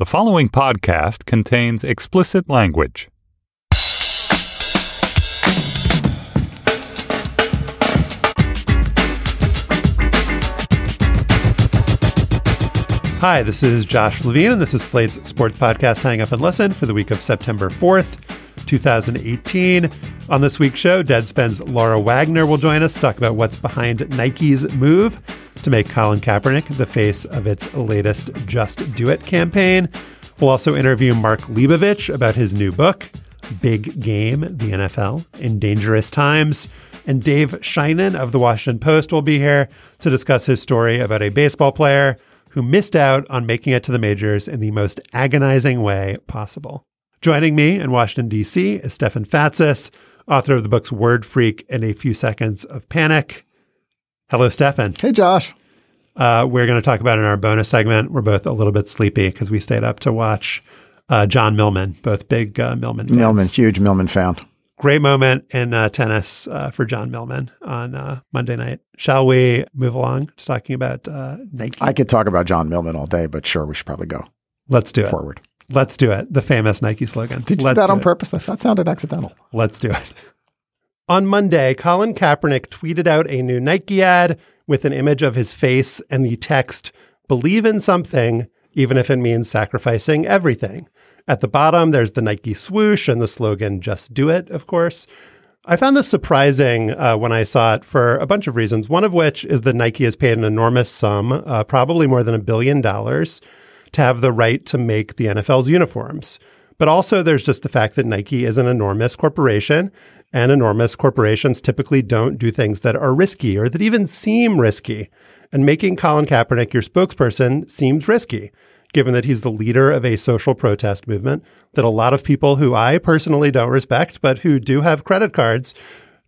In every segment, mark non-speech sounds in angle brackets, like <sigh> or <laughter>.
The following podcast contains explicit language. Hi, this is Josh Levine, and this is Slate's sports podcast, Hang Up and Listen, for the week of September 4th, 2018. On this week's show, Deadspin's Laura Wagner will join us to talk about what's behind Nike's move to make Colin Kaepernick the face of its latest Just Do It campaign. We'll also interview Mark Leibovich about his new book, Big Game, the NFL in Dangerous Times. And Dave Sheinin of the Washington Post will be here to discuss his story about a baseball player who missed out on making it to the majors in the most agonizing way possible. Joining me in Washington, D.C. is Stefan Fatsis, author of the books Word Freak and A Few Seconds of Panic. Hello, Stefan. Hey, Josh. Uh, we're going to talk about in our bonus segment. We're both a little bit sleepy because we stayed up to watch uh, John Millman, both big uh, Millman fans. Millman, huge Millman fan. Great moment in uh, tennis uh, for John Millman on uh, Monday night. Shall we move along to talking about uh, Nike? I could talk about John Millman all day, but sure, we should probably go Let's do it. forward. Let's do it. The famous Nike slogan. Did you Let's do that on it. purpose? That sounded accidental. Let's do it. On Monday, Colin Kaepernick tweeted out a new Nike ad with an image of his face and the text, Believe in something, even if it means sacrificing everything. At the bottom, there's the Nike swoosh and the slogan, Just Do It, of course. I found this surprising uh, when I saw it for a bunch of reasons. One of which is that Nike has paid an enormous sum, uh, probably more than a billion dollars, to have the right to make the NFL's uniforms. But also, there's just the fact that Nike is an enormous corporation, and enormous corporations typically don't do things that are risky or that even seem risky. And making Colin Kaepernick your spokesperson seems risky, given that he's the leader of a social protest movement that a lot of people who I personally don't respect, but who do have credit cards,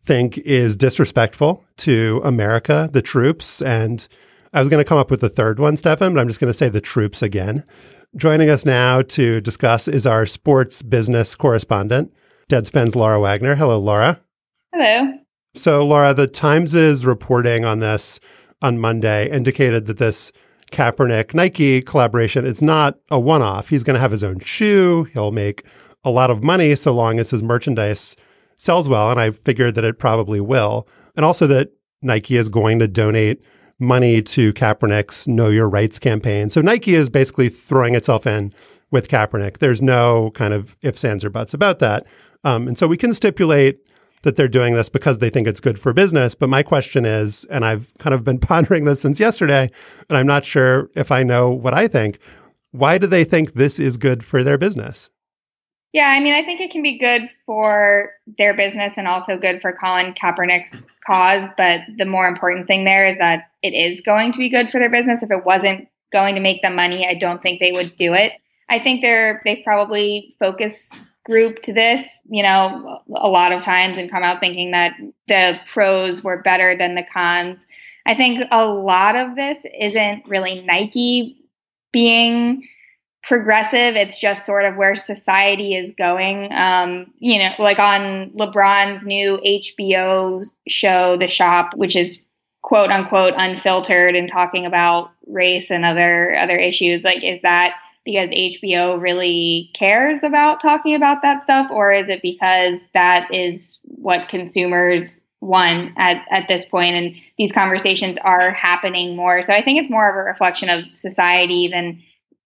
think is disrespectful to America, the troops, and I was going to come up with the third one, Stefan, but I'm just going to say the troops again. Joining us now to discuss is our sports business correspondent, Deadspin's Laura Wagner. Hello, Laura. Hello. So, Laura, the Times' reporting on this on Monday indicated that this Kaepernick Nike collaboration, it's not a one off. He's going to have his own shoe. He'll make a lot of money so long as his merchandise sells well. And I figured that it probably will. And also that Nike is going to donate money to Kaepernick's Know Your Rights campaign. So Nike is basically throwing itself in with Kaepernick. There's no kind of ifs, ands, or buts about that. Um, and so we can stipulate that they're doing this because they think it's good for business. But my question is, and I've kind of been <laughs> pondering this since yesterday, and I'm not sure if I know what I think. Why do they think this is good for their business? Yeah, I mean, I think it can be good for their business and also good for Colin Kaepernick's cause. But the more important thing there is that it is going to be good for their business. If it wasn't going to make them money, I don't think they would do it. I think they're they probably focus grouped this, you know, a lot of times and come out thinking that the pros were better than the cons. I think a lot of this isn't really Nike being progressive. It's just sort of where society is going. Um, you know, like on LeBron's new HBO show, The Shop, which is quote unquote unfiltered and talking about race and other other issues. Like, is that because HBO really cares about talking about that stuff, or is it because that is what consumers want at, at this point and these conversations are happening more? So I think it's more of a reflection of society than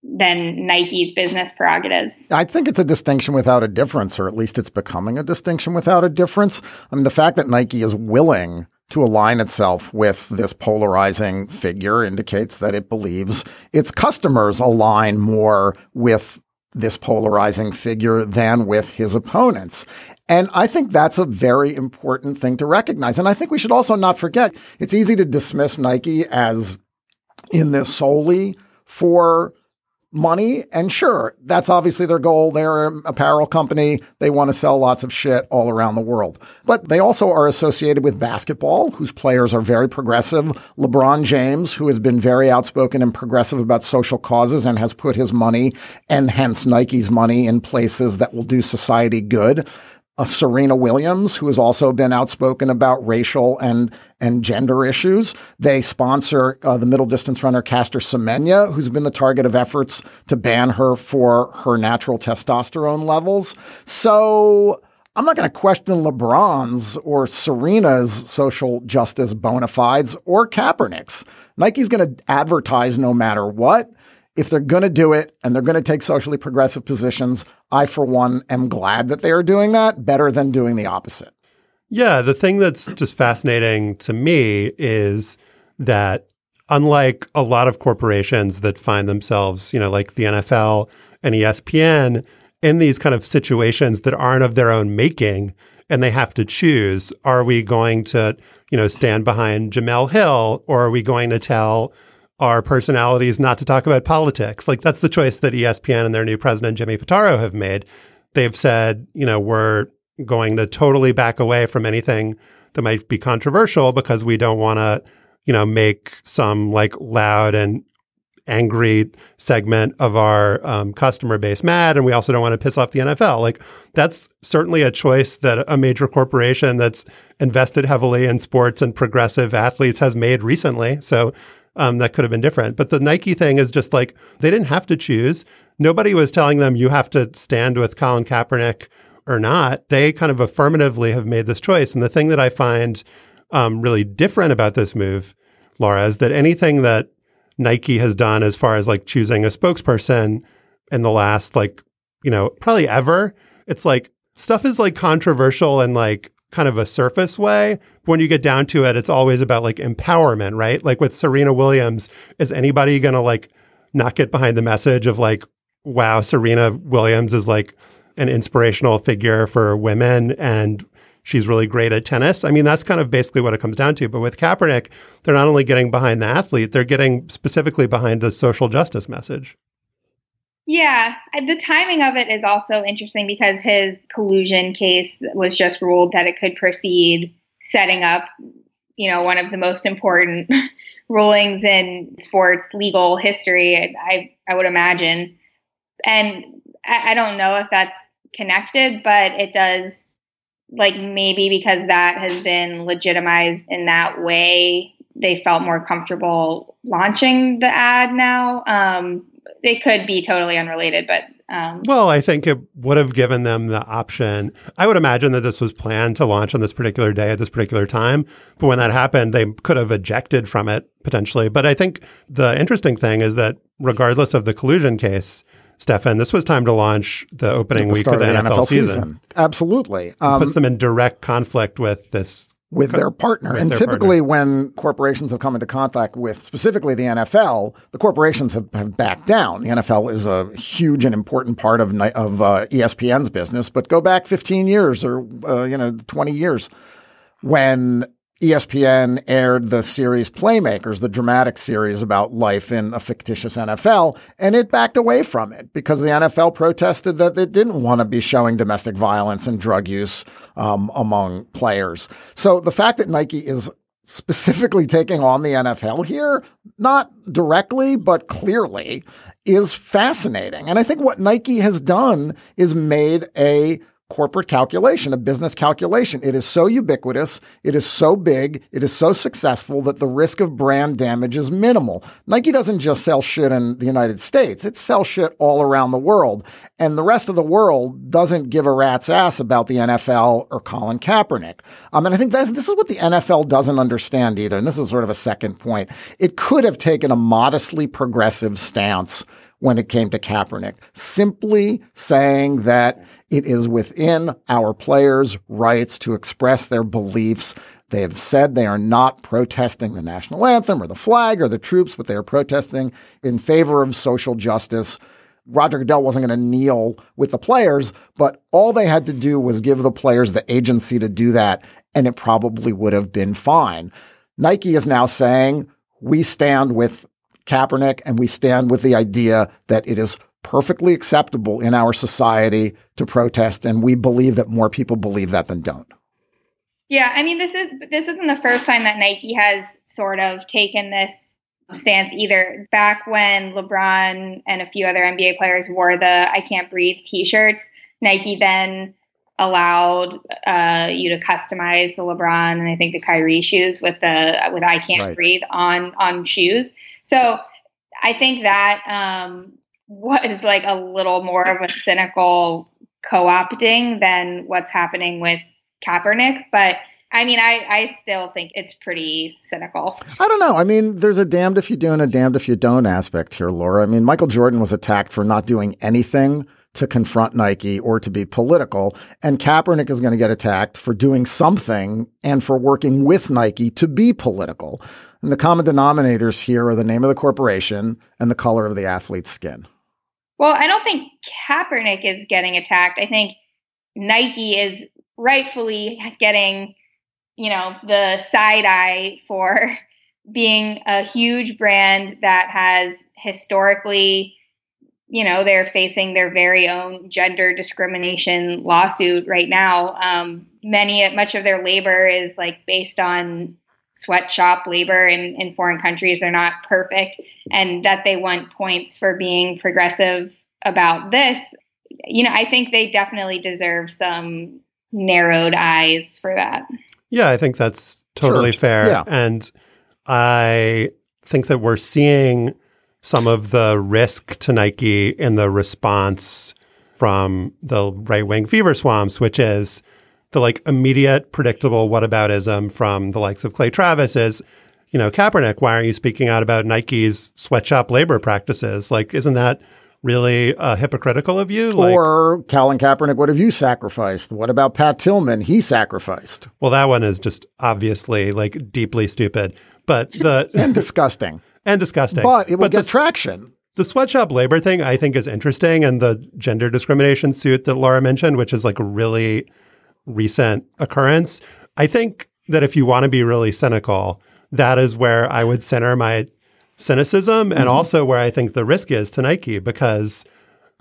than Nike's business prerogatives. I think it's a distinction without a difference, or at least it's becoming a distinction without a difference. I mean, the fact that Nike is willing to align itself with this polarizing figure indicates that it believes its customers align more with this polarizing figure than with his opponents. And I think that's a very important thing to recognize. And I think we should also not forget it's easy to dismiss Nike as in this solely for money. And sure, that's obviously their goal. They're an apparel company. They want to sell lots of shit all around the world. But they also are associated with basketball, whose players are very progressive. LeBron James, who has been very outspoken and progressive about social causes and has put his money and hence Nike's money in places that will do society good Serena Williams, who has also been outspoken about racial and and gender issues. They sponsor uh, the middle distance runner Caster Semenya, who's been the target of efforts to ban her for her natural testosterone levels. So. I'm not going to question LeBron's or Serena's social justice bona fides or Kaepernick's. Nike's going to advertise no matter what if they're going to do it and they're going to take socially progressive positions, I, for one, am glad that they are doing that better than doing the opposite. Yeah. The thing that's just fascinating to me is that unlike a lot of corporations that find themselves, you know, like the NFL and ESPN in these kind of situations that aren't of their own making, and they have to choose, are we going to, you know, stand behind Jemele Hill or are we going to tell our personalities not to talk about politics. Like that's the choice that ESPN and their new president, Jimmy Pitaro, have made. They've said, you know, we're going to totally back away from anything that might be controversial because we don't want to, you know, make some like loud and angry segment of our um, customer base mad. And we also don't want to piss off the NFL. Like that's certainly a choice that a major corporation that's invested heavily in sports and progressive athletes has made recently. So um, that could have been different. But the Nike thing is just like they didn't have to choose. Nobody was telling them you have to stand with Colin Kaepernick or not. They kind of affirmatively have made this choice. And the thing that I find um, really different about this move, Laura, is that anything that Nike has done as far as like choosing a spokesperson in the last like, you know, probably ever, it's like stuff is like controversial and like kind of a surface way. But when you get down to it, it's always about like empowerment, right? Like with Serena Williams, is anybody going to like not get behind the message of like, wow, Serena Williams is like an inspirational figure for women and she's really great at tennis. I mean, that's kind of basically what it comes down to. But with Kaepernick, they're not only getting behind the athlete, they're getting specifically behind the social justice message. Yeah, the timing of it is also interesting because his collusion case was just ruled that it could proceed, setting up, you know, one of the most important <laughs> rulings in sports legal history. I I would imagine, and I, I don't know if that's connected, but it does. Like maybe because that has been legitimized in that way, they felt more comfortable launching the ad now. Um, they could be totally unrelated, but um, well, I think it would have given them the option. I would imagine that this was planned to launch on this particular day at this particular time. But when that happened, they could have ejected from it potentially. But I think the interesting thing is that regardless of the collusion case, Stefan, this was time to launch the opening the week of the, NFL, NFL season. season. Absolutely. Um, puts them in direct conflict with this with their partner. With and their typically, partner. when corporations have come into contact with specifically the NFL, the corporations have, have backed down. The NFL is a huge and important part of of uh, ESPN's business. But go back 15 years or uh, you know 20 years when ESPN aired the series Playmakers, the dramatic series about life in a fictitious NFL, and it backed away from it because the NFL protested that it didn't want to be showing domestic violence and drug use um, among players. So the fact that Nike is specifically <laughs> taking on the NFL here, not directly, but clearly, is fascinating. And I think what Nike has done is made a corporate calculation, a business calculation. It is so ubiquitous, it is so big, it is so successful that the risk of brand damage is minimal. Nike doesn't just sell shit in the United States, it sells shit all around the world. And the rest of the world doesn't give a rat's ass about the NFL or Colin Kaepernick. Um, and I think this is what the NFL doesn't understand either. And this is sort of a second point. It could have taken a modestly progressive stance when it came to Kaepernick, simply saying that it is within our players' rights to express their beliefs. They have said they are not protesting the national anthem or the flag or the troops, but they are protesting in favor of social justice. Roger Goodell wasn't going to kneel with the players, but all they had to do was give the players the agency to do that, and it probably would have been fine. Nike is now saying we stand with Kaepernick and we stand with the idea that it is perfectly acceptable in our society to protest. And we believe that more people believe that than don't. Yeah, I mean, this is this isn't the first time that Nike has sort of taken this stance either. Back when LeBron and a few other NBA players wore the "I Can't Breathe" T-shirts, Nike then allowed uh, you to customize the LeBron and I think the Kyrie shoes with the with "I Can't right. Breathe" on on shoes. So I think that um, was like a little more of a cynical co-opting than what's happening with Kaepernick, but I mean, I, I still think it's pretty cynical. I don't know. I mean, there's a damned if you do and a damned if you don't aspect here, Laura. I mean, Michael Jordan was attacked for not doing anything to confront Nike or to be political. And Kaepernick is going to get attacked for doing something and for working with Nike to be political. And the common denominators here are the name of the corporation and the color of the athlete's skin. Well, I don't think Kaepernick is getting attacked. I think Nike is rightfully getting, you know, the side eye for <laughs> being a huge brand that has historically, you know, they're facing their very own gender discrimination lawsuit right now. Um, many, much of their labor is like based on sweatshop labor in, in foreign countries. They're not perfect, and that they want points for being progressive about this. You know, I think they definitely deserve some narrowed eyes for that. Yeah, I think that's totally sure. fair. Yeah. And I think that we're seeing some of the risk to Nike in the response from the right wing fever swamps, which is the like immediate predictable whataboutism from the likes of Clay Travis is, you know, Kaepernick, why aren't you speaking out about Nike's sweatshop labor practices? Like, isn't that really uh, hypocritical of you? Like, or Colin Kaepernick, what have you sacrificed? What about Pat Tillman? He sacrificed. Well, that one is just obviously like deeply stupid, but the <laughs> and disgusting and disgusting. But it will but get the, traction. The sweatshop labor thing, I think, is interesting, and the gender discrimination suit that Laura mentioned, which is like really recent occurrence. I think that if you want to be really cynical, that is where I would center my cynicism and mm-hmm. also where I think the risk is to Nike because,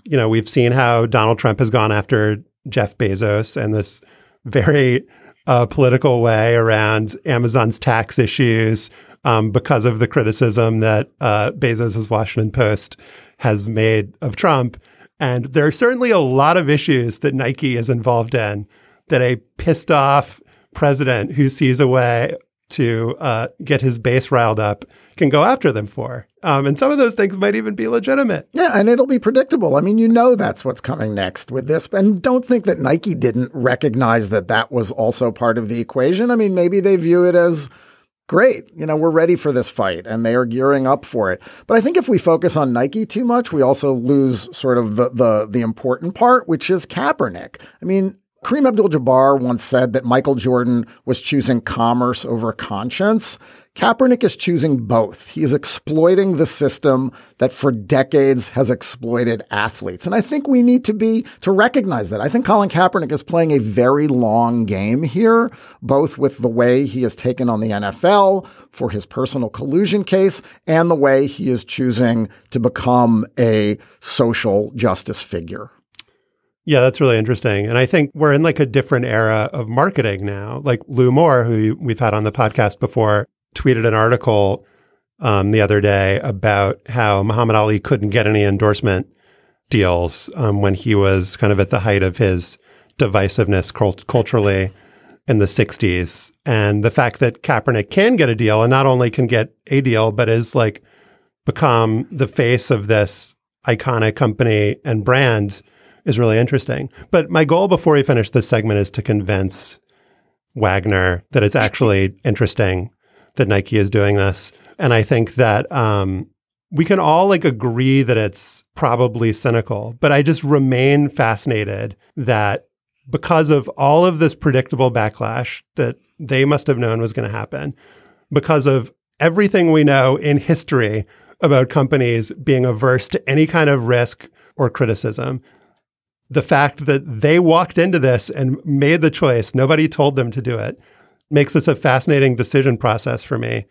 you know, we've seen how Donald Trump has gone after Jeff Bezos and this very uh, political way around Amazon's tax issues um, because of the criticism that uh, Bezos' Washington Post has made of Trump. And there are certainly a lot of issues that Nike is involved in that a pissed off president who sees a way to uh, get his base riled up can go after them for. Um, and some of those things might even be legitimate. Yeah, and it'll be predictable. I mean, you know that's what's coming next with this. And don't think that Nike didn't recognize that that was also part of the equation. I mean, maybe they view it as great. You know, we're ready for this fight and they are gearing up for it. But I think if we focus on Nike too much, we also lose sort of the the the important part, which is Kaepernick. I mean, Kareem Abdul Jabbar once said that Michael Jordan was choosing commerce over conscience. Kaepernick is choosing both. He is exploiting the system that for decades has exploited athletes. And I think we need to be, to recognize that. I think Colin Kaepernick is playing a very long game here, both with the way he has taken on the NFL for his personal collusion case and the way he is choosing to become a social justice figure. Yeah, that's really interesting. And I think we're in like a different era of marketing now. Like Lou Moore, who we've had on the podcast before, tweeted an article um, the other day about how Muhammad Ali couldn't get any endorsement deals um, when he was kind of at the height of his divisiveness cult- culturally in the 60s. And the fact that Kaepernick can get a deal and not only can get a deal, but is like become the face of this iconic company and brand – is really interesting. But my goal before we finish this segment is to convince Wagner that it's actually interesting that Nike is doing this. And I think that um, we can all like agree that it's probably cynical, but I just remain fascinated that because of all of this predictable backlash that they must have known was going to happen, because of everything we know in history about companies being averse to any kind of risk or criticism, the fact that they walked into this and made the choice, nobody told them to do it, makes this a fascinating decision process for me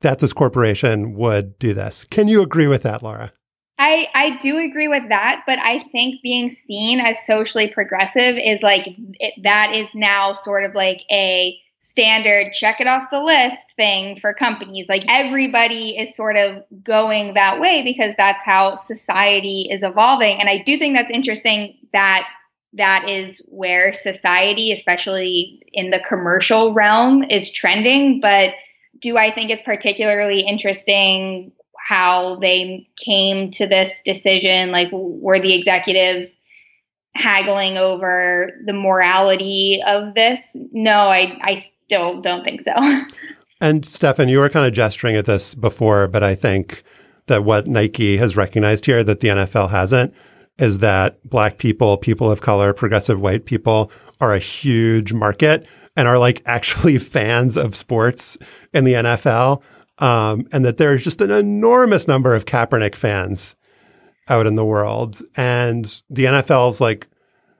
that this corporation would do this. Can you agree with that, Laura? I, I do agree with that, but I think being seen as socially progressive is like it, that is now sort of like a standard check it off the list thing for companies. Like everybody is sort of going that way because that's how society is evolving. And I do think that's interesting that that is where society, especially in the commercial realm, is trending. But do I think it's particularly interesting how they came to this decision? Like, were the executives haggling over the morality of this? No, I, I still don't think so. <laughs> And Stefan, you were kind of gesturing at this before, but I think that what Nike has recognized here that the NFL hasn't is that black people, people of color, progressive white people are a huge market and are like <laughs> actually fans of sports in the NFL. Um, and that there's just an enormous number of Kaepernick fans out in the world. And the NFL's like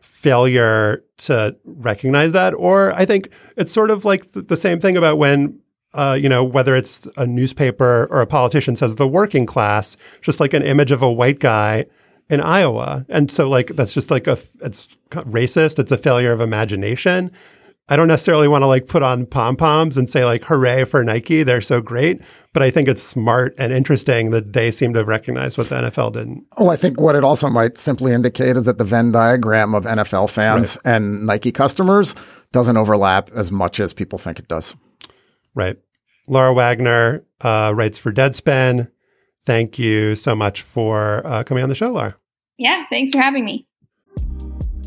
failure to recognize that, or I think it's sort of like the same thing about when uh, you know, whether it's a newspaper or a politician says the working class, just like an image of a white guy in Iowa. And so, like, that's just like a, it's racist. It's a failure of imagination. I don't necessarily want to like put on pom poms and say like, hooray for Nike. They're so great. But I think it's smart and interesting that they seem to recognize what the NFL didn't. Well, I think what it also might simply indicate is that the Venn diagram of NFL fans right. and Nike customers doesn't overlap as much as people think it does. Right. Laura Wagner uh, writes for Deadspin. Thank you so much for uh, coming on the show, Laura. Yeah, thanks for having me.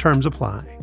Terms apply.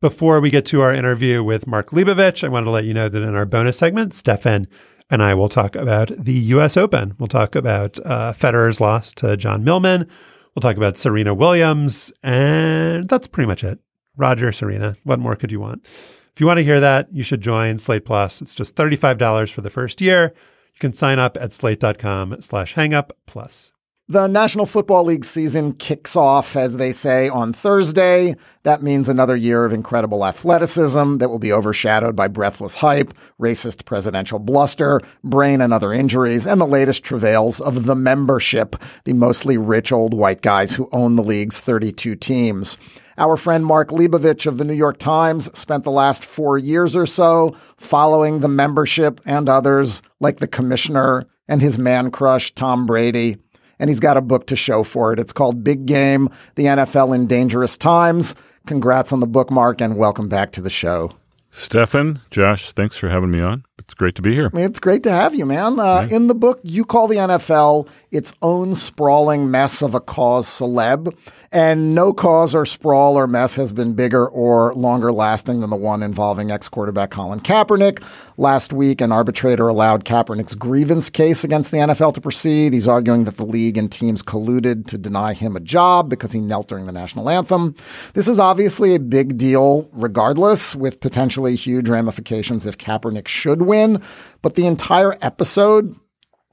Before we get to our interview with Mark Leibovich, I want to let you know that in our bonus segment, Stefan and I will talk about the U.S. Open. We'll talk about uh, Federer's loss to John Millman. We'll talk about Serena Williams, and that's pretty much it. Roger, Serena, what more could you want? If you want to hear that, you should join Slate Plus. It's just $35 for the first year. You can sign up at slate.com slash hangup plus. The National Football League season kicks off, as they say, on Thursday. That means another year of incredible athleticism that will be overshadowed by breathless hype, racist presidential bluster, brain and other injuries, and the latest travails of the membership, the mostly rich old white guys who own the league's 32 teams. Our friend Mark Leibovich of the New York Times spent the last four years or so following the membership and others like the commissioner and his man crush, Tom Brady. And he's got a book to show for it. It's called Big Game The NFL in Dangerous Times. Congrats on the bookmark and welcome back to the show. Stefan, Josh, thanks for having me on. It's great to be here. It's great to have you, man. Uh, yeah. In the book, you call the NFL its own sprawling mess of a cause celeb. And no cause or sprawl or mess has been bigger or longer lasting than the one involving ex quarterback Colin Kaepernick. Last week, an arbitrator allowed Kaepernick's grievance case against the NFL to proceed. He's arguing that the league and teams colluded to deny him a job because he knelt during the national anthem. This is obviously a big deal, regardless, with potentially huge ramifications if Kaepernick should win. But the entire episode,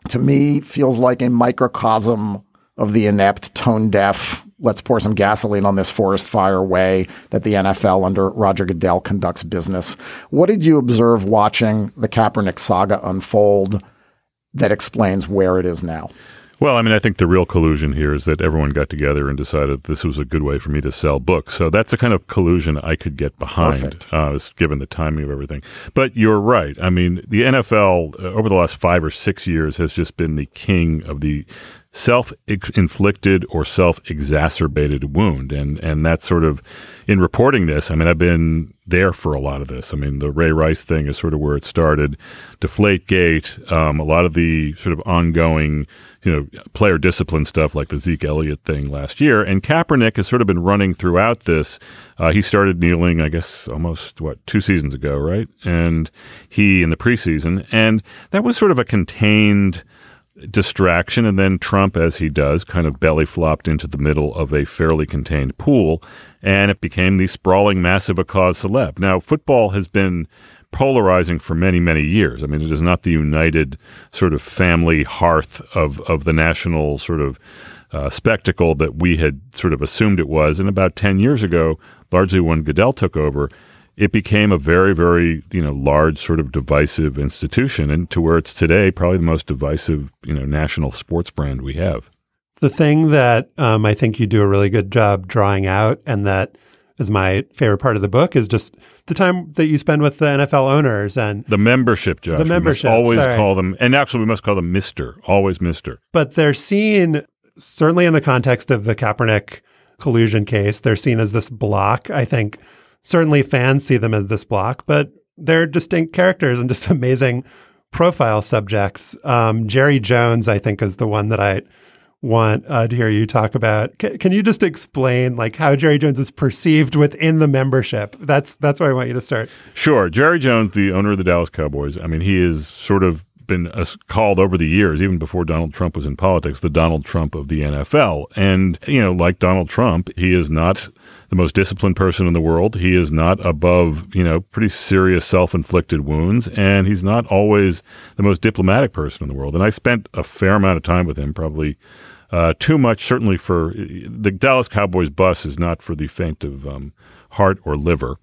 to me, feels like a microcosm of the inept, tone deaf, let's pour some gasoline on this forest fire way that the NFL under Roger Goodell conducts business. What did you observe watching the Kaepernick saga unfold that explains where it is now? Well, I mean, I think the real collusion here is that everyone got together and decided this was a good way for me to sell books. So that's the kind of collusion I could get behind, uh, given the timing of everything. But you're right. I mean, the NFL uh, over the last five or six years has just been the king of the self-inflicted or self-exacerbated wound and and that's sort of in reporting this i mean i've been there for a lot of this i mean the ray rice thing is sort of where it started deflate gate um, a lot of the sort of ongoing you know player discipline stuff like the zeke elliott thing last year. And kaepernick has sort of been running throughout this. Uh, he started kneeling i guess almost what two seasons ago right? And he in the preseason. And that was sort of a contained distraction. And then Trump, as he does, kind of belly flopped into the middle of a fairly contained pool, and it became the sprawling, massive a cause celeb. Now, football has been polarizing for many, many years. I mean, it is not the united sort of family hearth of, of the national sort of uh, spectacle that we had sort of assumed it was. And about 10 years ago, largely when Goodell took over, it became a very, very, you know, large sort of divisive institution and to where it's today probably the most divisive, you know, national sports brand we have. The thing that um, I think you do a really good job drawing out and that is my favorite part of the book is just the time that you spend with the NFL owners and the membership, Josh. The membership. always sorry. call them, and actually we must call them Mister. Always Mister. But they're seen certainly in the context of the Kaepernick collusion case. They're seen as this block. I think certainly fans see them as this block, but they're distinct characters and just <laughs> amazing profile subjects. Um, Jerry Jones, I think, is the one that I want uh, to hear you talk about. C- can you just explain like how Jerry Jones is perceived within the membership? That's that's where I want you to start. Sure, Jerry Jones, the owner of the Dallas Cowboys. I mean, he is sort of been uh, called over the years, even before Donald Trump was in politics, the Donald Trump of the NFL. And, you know, like Donald Trump, he is not the most disciplined person in the world. He is not above, you know, pretty serious self inflicted wounds. And he's not always the most diplomatic person in the world. And I spent a fair amount of time with him, probably uh, too much, certainly for the Dallas Cowboys bus is not for the faint of um, heart or liver.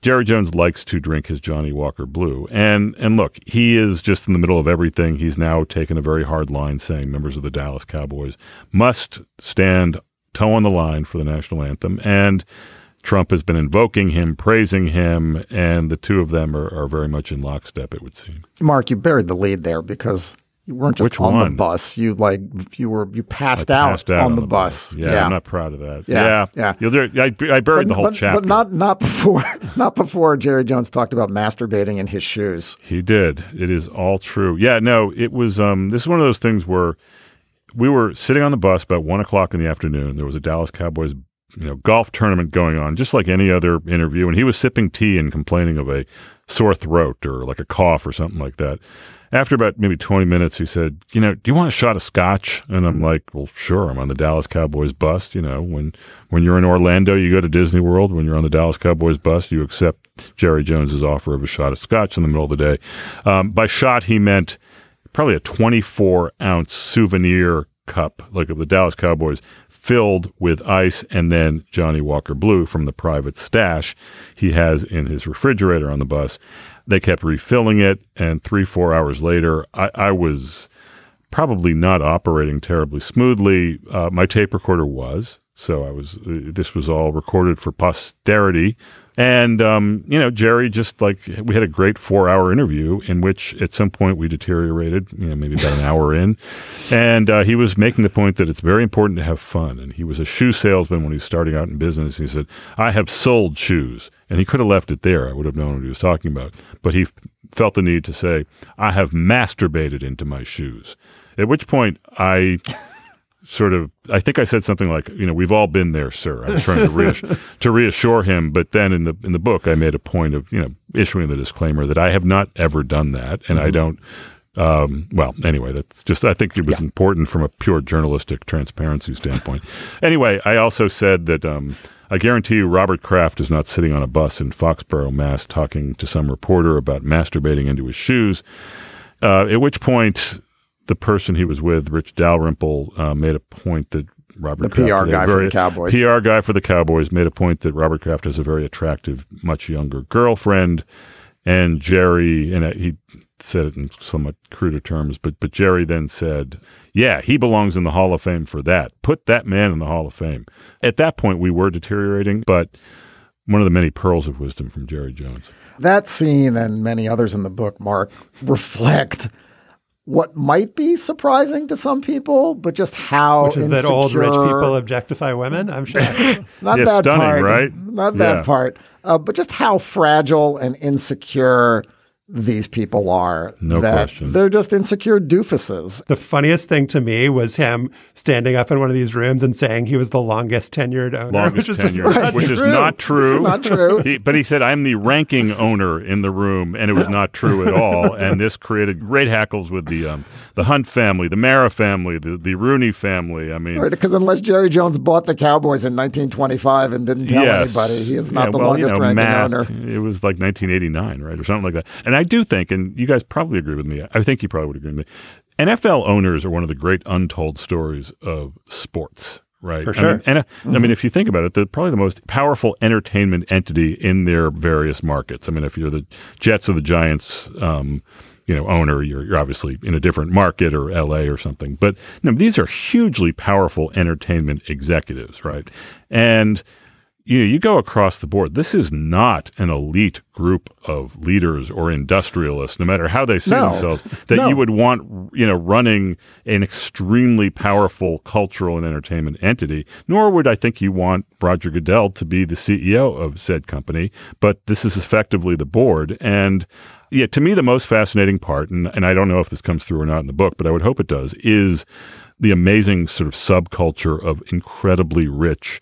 Jerry Jones likes to drink his Johnnie Walker Blue, and and look, he is just in the middle of everything. He's now taken a very hard line, saying members of the Dallas Cowboys must stand toe on the line for the national anthem, and Trump has been invoking him, praising him, and the two of them are, are very much in lockstep. It would seem. Mark, you buried the lead there because you weren't just Which on one? the bus. You like you were you passed, I out, out on, the, bus. Yeah, I'm not proud of that. Yeah, Yeah, yeah. Do- I, I buried the whole but, chapter. but not not before <laughs> not before Jerry Jones talked about masturbating in his shoes. He did. It is all true. Yeah, no, it was. Um, this is one of those things where we were sitting on the bus about one o'clock in the afternoon. There was a Dallas Cowboys, you know, golf tournament going on, just like any other interview. And he was sipping tea and complaining of a sore throat or like a cough or something like that. After about maybe 20 minutes, he said, You know, do you want a shot of scotch? And I'm like, Well, sure. I'm on the Dallas Cowboys bus. You know, when, when you're in Orlando, you go to Disney World. When you're on the Dallas Cowboys bus, you accept Jerry Jones's offer of a shot of scotch in the middle of the day. Um, by shot, he meant probably a 24 ounce souvenir cup, like of the Dallas Cowboys, filled with ice and then Johnnie Walker Blue from the private stash he has in his refrigerator on the bus. They kept refilling it, and three, four hours later, I, I was probably not operating terribly smoothly. Uh, my tape recorder was, so I was. Uh, this was all recorded for posterity, and um, you know, Jerry just like we had a great four-hour interview in which at some point we deteriorated. You know, maybe about an hour in, and uh, he was making the point that it's very important to have fun. And he was a shoe salesman when he was starting out in business. He said, "I have sold shoes," and he could have left it there. I would have known what he was talking about, but he felt the need to say, "I have masturbated into my shoes." At which point I sort of I think I said something like, you know, we've all been there, sir. I was trying to reassure, <laughs> to reassure him, but then in the in the book I made a point of, you know, issuing the disclaimer that I have not ever done that and I don't um, well, anyway, that's just, I think it was important from a pure journalistic transparency standpoint. <laughs> anyway, I also said that, um, I guarantee you Robert Kraft is not sitting on a bus in Foxborough, Mass, talking to some reporter about masturbating into his shoes. Uh, at which point, the person he was with, Rich Dalrymple, uh, made a point that Robert The Kraft PR guy for very- the Cowboys. PR guy for the Cowboys made a point that Robert Kraft has a very attractive, much younger girlfriend, and Jerry, and he said it in somewhat cruder terms, but but Jerry then said, "Yeah, he belongs in the Hall of Fame for that. Put that man in the Hall of Fame." At that point, we were deteriorating, but one of the many pearls of wisdom from Jerry Jones. That scene and many others in the book, Mark, <laughs> reflect what might be surprising to some people, but just how Which is insecure, that old rich people objectify women? I'm sure. <laughs> not Yeah, that stunning, part, right? Not that Yeah. part, uh, but just how fragile and insecure these people are. No that question. They're just insecure doofuses. the funniest thing to me was him standing up in one of these rooms and saying he was the longest tenured owner. longest which is just- tenure, which is not true. Not true. <laughs> He, but he said, "I'm the ranking owner in the room," and it was not true at all. <laughs> And this created great hackles with the um, the Hunt family, the Mara family, the the Rooney family. I mean, Right, because unless Jerry Jones bought the Cowboys in 1925 and didn't tell yes. anybody, he is not Yeah, the well, you longest know, ranking math, owner. It was like 1989, right, or something like that. And I do think, and you guys probably agree with me. I think you probably would agree with me. NFL owners are one of the great untold stories of sports. Right. For I sure. mean, and uh, I mean, if you think about it, they're probably the most powerful entertainment entity in their various markets. I mean, if you're the Jets or the Giants, um, you know, owner, you're, you're obviously in a different market or LA or something. But no, these are hugely powerful entertainment executives, right? And you know, you go across the board. This is not an elite group of leaders or industrialists, no matter how they see No. themselves, that No. you would want, you know, running an extremely powerful cultural and entertainment entity. Nor would I think you want Roger Goodell to be the CEO of said company. But this is effectively the board. And yeah, to me, the most fascinating part, and, and I don't know if this comes through or not in the book, but I would hope it does, is the amazing sort of subculture of incredibly rich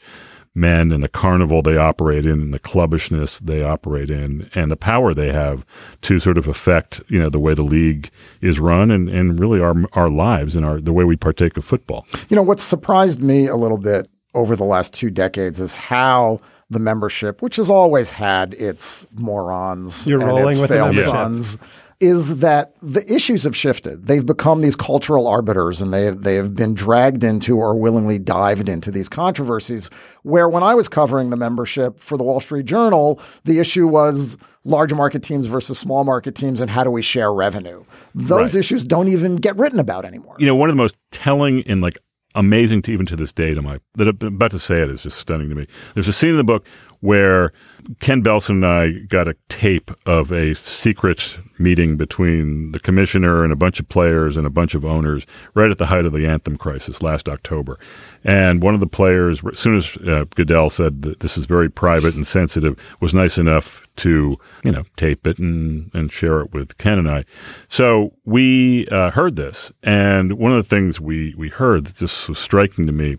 men and the carnival they operate in and the clubbishness they operate in and the power they have to sort of affect, you know, the way the league is run and, and really our our lives and our the way we partake of football. You know, what surprised me a little bit over the last two decades is how the membership, which has always had its morons You're and rolling its with the failed membership. sons, is that the issues have shifted. They've become these cultural arbiters and they have, they have been dragged into or willingly dived into these controversies. Where when I was covering the membership for the Wall Street Journal, the issue was large market teams versus small market teams and how do we share revenue. Those Right. issues don't even get written about anymore. You know, one of the most telling and like amazing to even to this day to my that I'm about to say it is just stunning to me. There's a scene in the book where Ken Belson and I got a tape of a secret meeting between the commissioner and a bunch of players and a bunch of owners right at the height of the anthem crisis last October. And one of the players, as soon as uh, Goodell said that this is very private and sensitive, was nice enough to, you know, tape it and, and share it with Ken and I. So we uh, heard this. And one of the things we, we heard that just was striking to me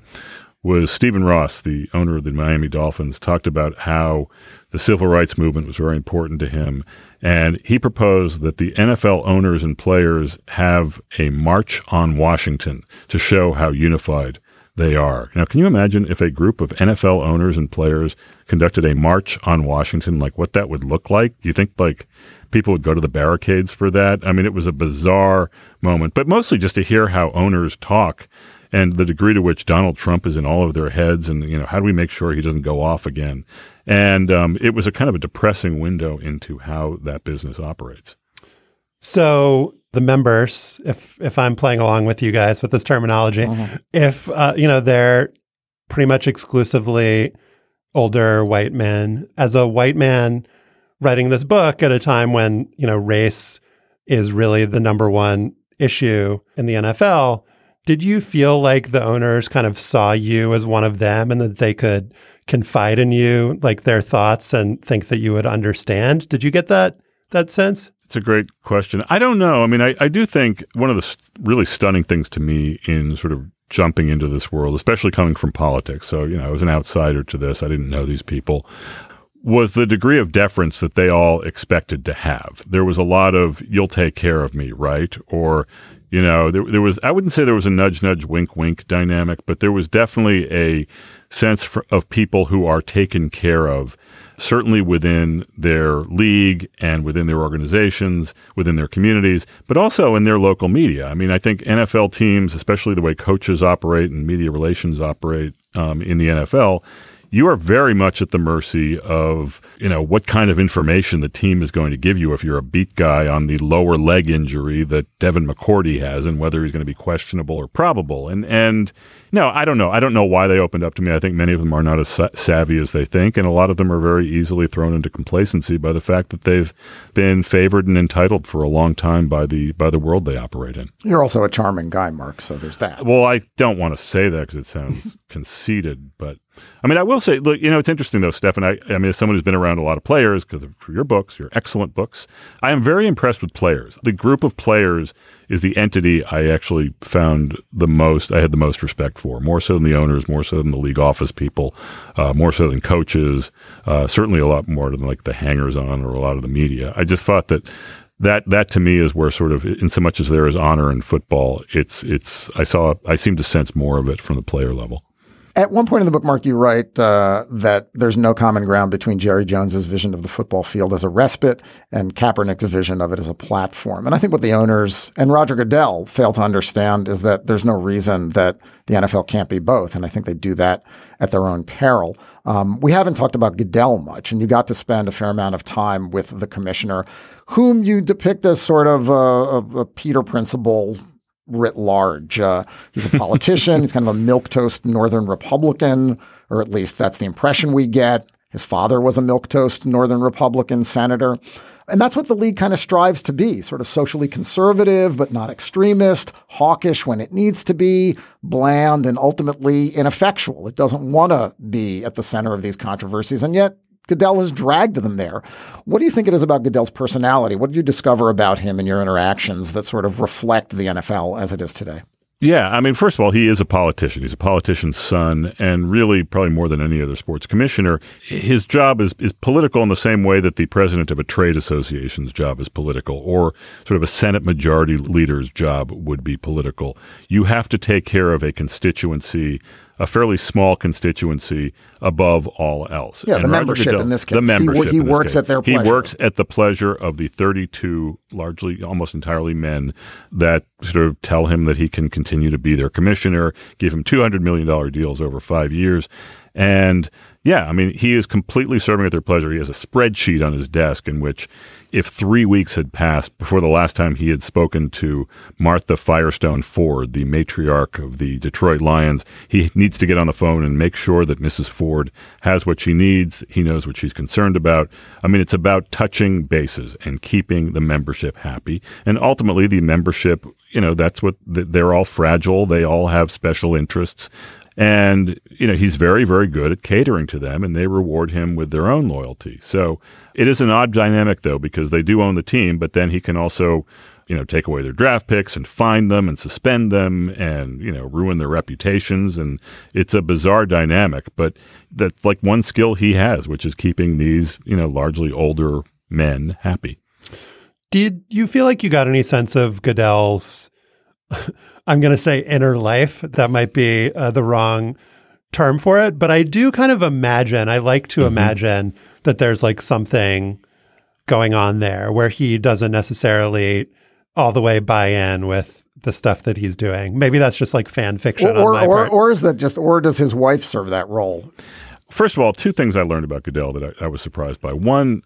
was Stephen Ross, the owner of the Miami Dolphins, talked about how the civil rights movement was very important to him. And he proposed that the NFL owners and players have a march on Washington to show how unified they are. Now, can you imagine if a group of NFL owners and players conducted a march on Washington, like what that would look like? Do you think like people would go to the barricades for that? I mean, it was a bizarre moment, but mostly just to hear how owners talk and the degree to which Donald Trump is in all of their heads, and you know, how do we make sure he doesn't go off again? And um, it was a kind of a depressing window into how that business operates. So the members, if if I'm playing along with you guys with this terminology, if uh, you know they're pretty much exclusively older white men, as a white man writing this book at a time when you know race is really the number one issue in the NFL, did you feel like the owners kind of saw you as one of them and that they could confide in you, like their thoughts, and think that you would understand? Did you get that that sense? It's a great question. I don't know. I mean, I, I do think one of the st- really stunning things to me in sort of jumping into this world, especially coming from politics. So, you know, I was an outsider to this. I didn't know these people. Was the degree of deference that they all expected to have. There was a lot of, you'll take care of me, right? Or, you know, there, there was, I wouldn't say there was a nudge, nudge, wink, wink dynamic, but there was definitely a sense for, of people who are taken care of, certainly within their league and within their organizations, within their communities, but also in their local media. I mean, I think NFL teams, especially the way coaches operate and media relations operate um, in the NFL, you are very much at the mercy of, you know, what kind of information the team is going to give you if you're a beat guy on the lower leg injury that Devin McCourty has and whether he's going to be questionable or probable. And, and, no, I don't know. I don't know why they opened up to me. I think many of them are not as savvy as they think, and a lot of them are very easily thrown into complacency by the fact that they've been favored and entitled for a long time by the by the world they operate in. You're also a charming guy, Mark. So there's that. Well, I don't want to say that because it sounds conceited, but I mean, I will say, look, you know, it's interesting though, Stefan. I, I mean, as someone who's been around a lot of players because of your books, your excellent books, I am very impressed with players. The group of players is the entity I actually found the most, I had the most respect for, more so than the owners, more so than the league office people, uh, more so than coaches, uh, certainly a lot more than like the hangers on or a lot of the media. I just thought that that that to me is where sort of in so much as there is honor in football, it's it's I saw I seem to sense more of it from the player level. At one point in the book, Mark, you write uh, that there's no common ground between Jerry Jones's vision of the football field as a respite and Kaepernick's vision of it as a platform. And I think what the owners and Roger Goodell fail to understand is that there's no reason that the NFL can't be both. And I think they do that at their own peril. Um, we haven't talked about Goodell much, and you got to spend a fair amount of time with the commissioner, whom you depict as sort of a, a, a Peter Principle writ large. Uh, he's a politician. he's kind of a milquetoast Northern Republican, or at least that's the impression we get. His father was a milquetoast Northern Republican senator. And that's what the league kind of strives to be sort of socially conservative, but not extremist, hawkish when it needs to be, bland, and ultimately ineffectual. It doesn't want to be at the center of these controversies. And yet, Goodell has dragged them there. What do you think it is about Goodell's personality? What did you discover about him in your interactions that sort of reflect the NFL as it is today? Yeah, I mean, first of all, he is a politician. He's a politician's son, and really, probably more than any other sports commissioner, his job is is political in the same way that the president of a trade association's job is political, or sort of a Senate majority leader's job would be political. You have to take care of a constituency a fairly small constituency above all else. Yeah, and the Roger membership Goodell, in this case. The membership. He, he works at their pleasure. He works at the pleasure of the 32, largely, almost entirely men, that sort of tell him that he can continue to be their commissioner, give him $200 million deals over five years. And yeah, I mean, he is completely serving at their pleasure. He has a spreadsheet on his desk in which if three weeks had passed before the last time he had spoken to Martha Firestone Ford, the matriarch of the Detroit Lions, he needs to get on the phone and make sure that Mrs. Ford has what she needs. He knows what she's concerned about. I mean, it's about touching bases and keeping the membership happy. And ultimately, the membership, you know, that's what they're all fragile. They all have special interests. And, you know, he's very, very good at catering to them and they reward him with their own loyalty. So it is an odd dynamic, though, because they do own the team, but then he can also, you know, take away their draft picks and fine them and suspend them and, you know, ruin their reputations. And it's a bizarre dynamic, but that's like one skill he has, which is keeping these, you know, largely older men happy. Did you feel like you got any sense of Goodell's <laughs> I'm going to say inner life. That might be uh, the wrong term for it, but I do kind of imagine, I like to mm-hmm. imagine that there's like something going on there where he doesn't necessarily all the way buy in with the stuff that he's doing. Maybe that's just like fan fiction or, or, or, or, is that just, or does his wife serve that role? First of all, two things I learned about Goodell that I, I was surprised by. One,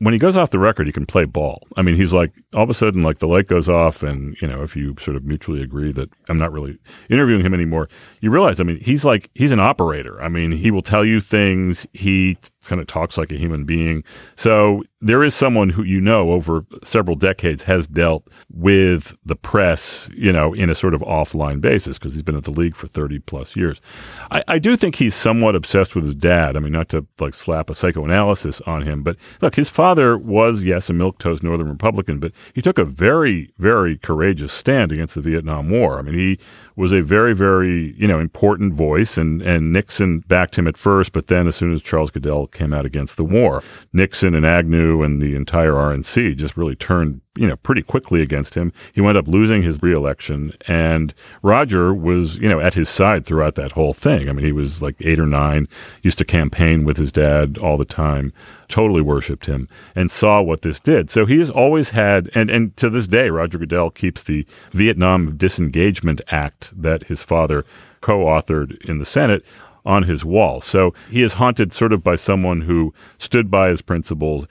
when he goes off the record, he can play ball. I mean, he's like all of a sudden, like the light goes off, and you know, if you sort of mutually agree that I'm not really interviewing him anymore, you realize, I mean, he's like he's an operator. I mean, he will tell you things. He kind of talks like a human being. So there is someone who you know over several decades has dealt with the press, you know, in a sort of offline basis because he's been at the league for 30 plus years. I, I, do think he's somewhat obsessed with his dad. I mean, not to like slap a psychoanalysis on him, but look, his father was, yes, a milquetoast Northern Republican, but he took a very, very courageous stand against the Vietnam War. I mean, he was a very, very, you know, important voice and, and Nixon backed him at first, but then as soon as Charles Goodell came out against the war, Nixon and Agnew and the entire RNC just really turned you know, pretty quickly against him. He wound up losing his reelection, and Roger was, you know, at his side throughout that whole thing. I mean, he was like eight or nine, used to campaign with his dad all the time, totally worshipped him, and saw what this did. So he has always had, and, and to this day, Roger Goodell keeps the Vietnam Disengagement Act that his father co authored in the Senate on his wall. So he is haunted sort of by someone who stood by his principles,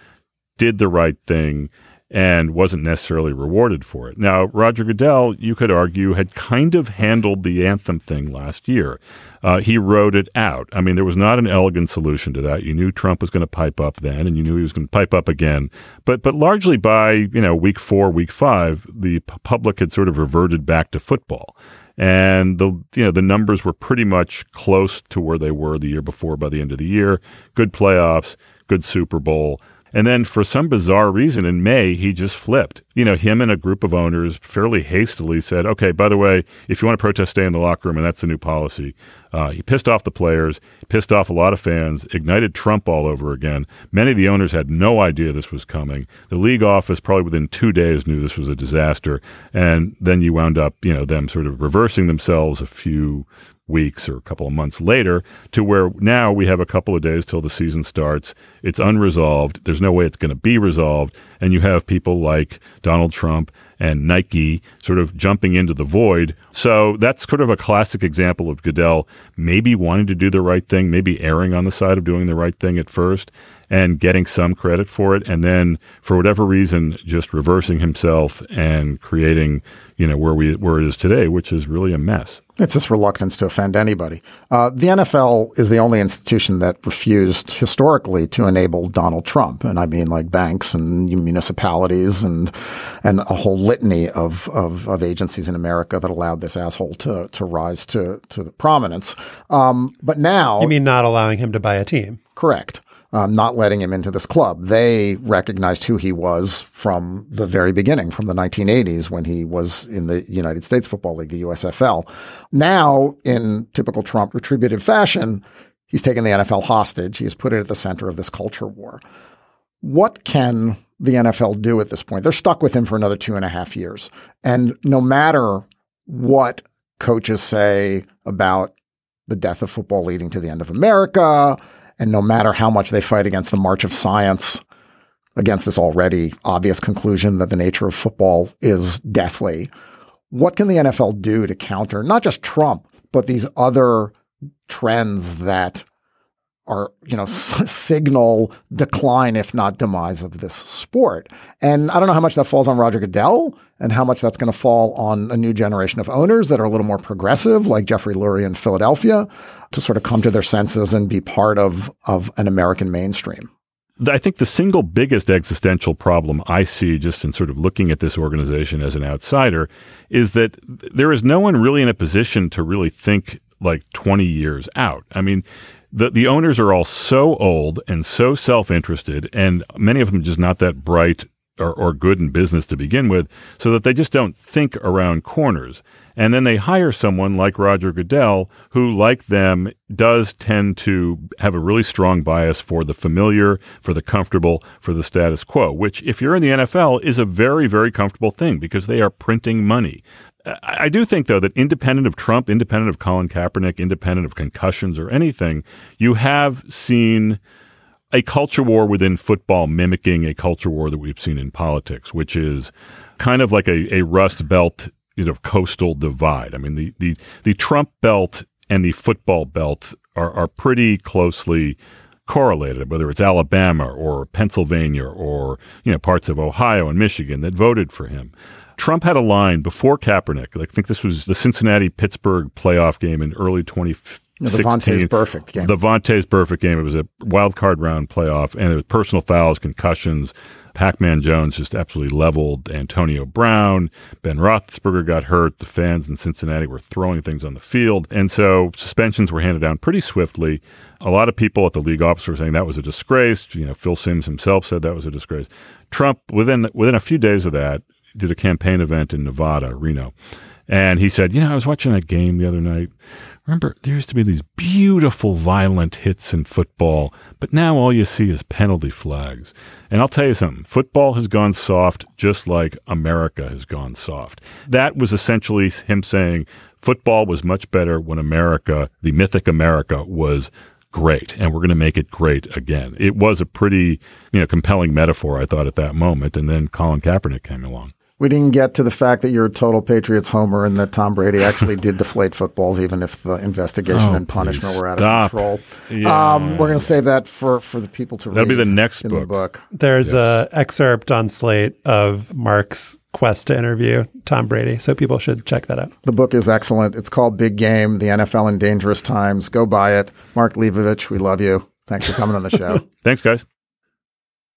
did the right thing, and wasn't necessarily rewarded for it. Now, Roger Goodell, you could argue, had kind of handled the anthem thing last year. Uh, he wrote it out. I mean, there was not an elegant solution to that. You knew Trump was going to pipe up then, and you knew he was going to pipe up again. But but largely by you know week four, week five, the public had sort of reverted back to football and the you know the numbers were pretty much close to where they were the year before by the end of the year. Good playoffs, good Super Bowl. And then for some bizarre reason in May, he just flipped. You know, him and a group of owners fairly hastily said, okay, by the way, if you want to protest, stay in the locker room. And that's the new policy. Uh, he pissed off the players, pissed off a lot of fans, ignited Trump all over again. Many of the owners had no idea this was coming. The league office, probably within two days, knew this was a disaster. And then you wound up, you know, them sort of reversing themselves a few weeks or a couple of months later to where now we have a couple of days till the season starts. It's unresolved. There's no way it's going to be resolved. And you have people like Donald Trump and Nike sort of jumping into the void. So that's sort of a classic example of Goodell maybe wanting to do the right thing, maybe erring on the side of doing the right thing at first and getting some credit for it. And then for whatever reason, just reversing himself and creating, you know, where we, where it is today, which is really a mess. It's this reluctance to offend anybody. Uh, the NFL is the only institution that refused historically to enable Donald Trump, and I mean like banks and municipalities and and a whole litany of of, of agencies in America that allowed this asshole to to rise to to prominence. Um, but now, you mean not allowing him to buy a team? Correct um, not letting him into this club. They recognized who he was from the very beginning, from the 1980s when he was in the United States Football League, the USFL. Now, in typical Trump retributive fashion, he's taken the NFL hostage. He has put it at the center of this culture war. What can the NFL do at this point? They're stuck with him for another two and a half years. And no matter what coaches say about the death of football leading to the end of America, and no matter how much they fight against the march of science, against this already obvious conclusion that the nature of football is deathly, what can the NFL do to counter not just Trump, but these other trends that are, you know, s- signal decline, if not demise, of this sport. And I don't know how much that falls on Roger Goodell and how much that's going to fall on a new generation of owners that are a little more progressive, like Jeffrey Lurie in Philadelphia, to sort of come to their senses and be part of, of an American mainstream. I think the single biggest existential problem I see just in sort of looking at this organization as an outsider is that there is no one really in a position to really think like 20 years out. I mean, the the owners are all so old and so self interested, and many of them just not that bright or, or good in business to begin with, so that they just don't think around corners. And then they hire someone like Roger Goodell, who, like them, does tend to have a really strong bias for the familiar, for the comfortable, for the status quo, which, if you're in the NFL, is a very, very comfortable thing because they are printing money. I do think, though, that independent of Trump, independent of Colin Kaepernick, independent of concussions or anything, you have seen a culture war within football mimicking a culture war that we've seen in politics, which is kind of like a, a rust belt, you know, coastal divide. I mean, the, the, the Trump belt and the football belt are, are pretty closely correlated, whether it's Alabama or Pennsylvania or, you know, parts of Ohio and Michigan that voted for him. Trump had a line before Kaepernick. I think this was the Cincinnati Pittsburgh playoff game in early 2016. The Vontaze Burfict game. The Vontaze Burfict game. It was a wild card round playoff, and it was personal fouls, concussions. Pac Man Jones just absolutely leveled Antonio Brown. Ben Roethlisberger got hurt. The fans in Cincinnati were throwing things on the field. And so suspensions were handed down pretty swiftly. A lot of people at the league office were saying that was a disgrace. You know, Phil Simms himself said that was a disgrace. Trump, within within a few days of that, did a campaign event in Nevada, Reno. And he said, You know, I was watching that game the other night. Remember, there used to be these beautiful, violent hits in football, but now all you see is penalty flags. And I'll tell you something football has gone soft just like America has gone soft. That was essentially him saying football was much better when America, the mythic America, was great and we're going to make it great again. It was a pretty, you know, compelling metaphor, I thought, at that moment. And then Colin Kaepernick came along. We didn't get to the fact that you're a total Patriots homer and that Tom Brady actually <laughs> did deflate footballs, even if the investigation Oh, and punishment were out stop. of control. Yeah. Um, we're going to save that for, for the people to read. That'll be the next in book. the book. There's Yes. a excerpt on Slate of Mark's quest to interview Tom Brady, so people should check that out. The book is excellent. It's called Big Game: The NFL in Dangerous Times. Go buy it. Mark Leibovich, we love you. Thanks for coming on the show. <laughs> Thanks, guys.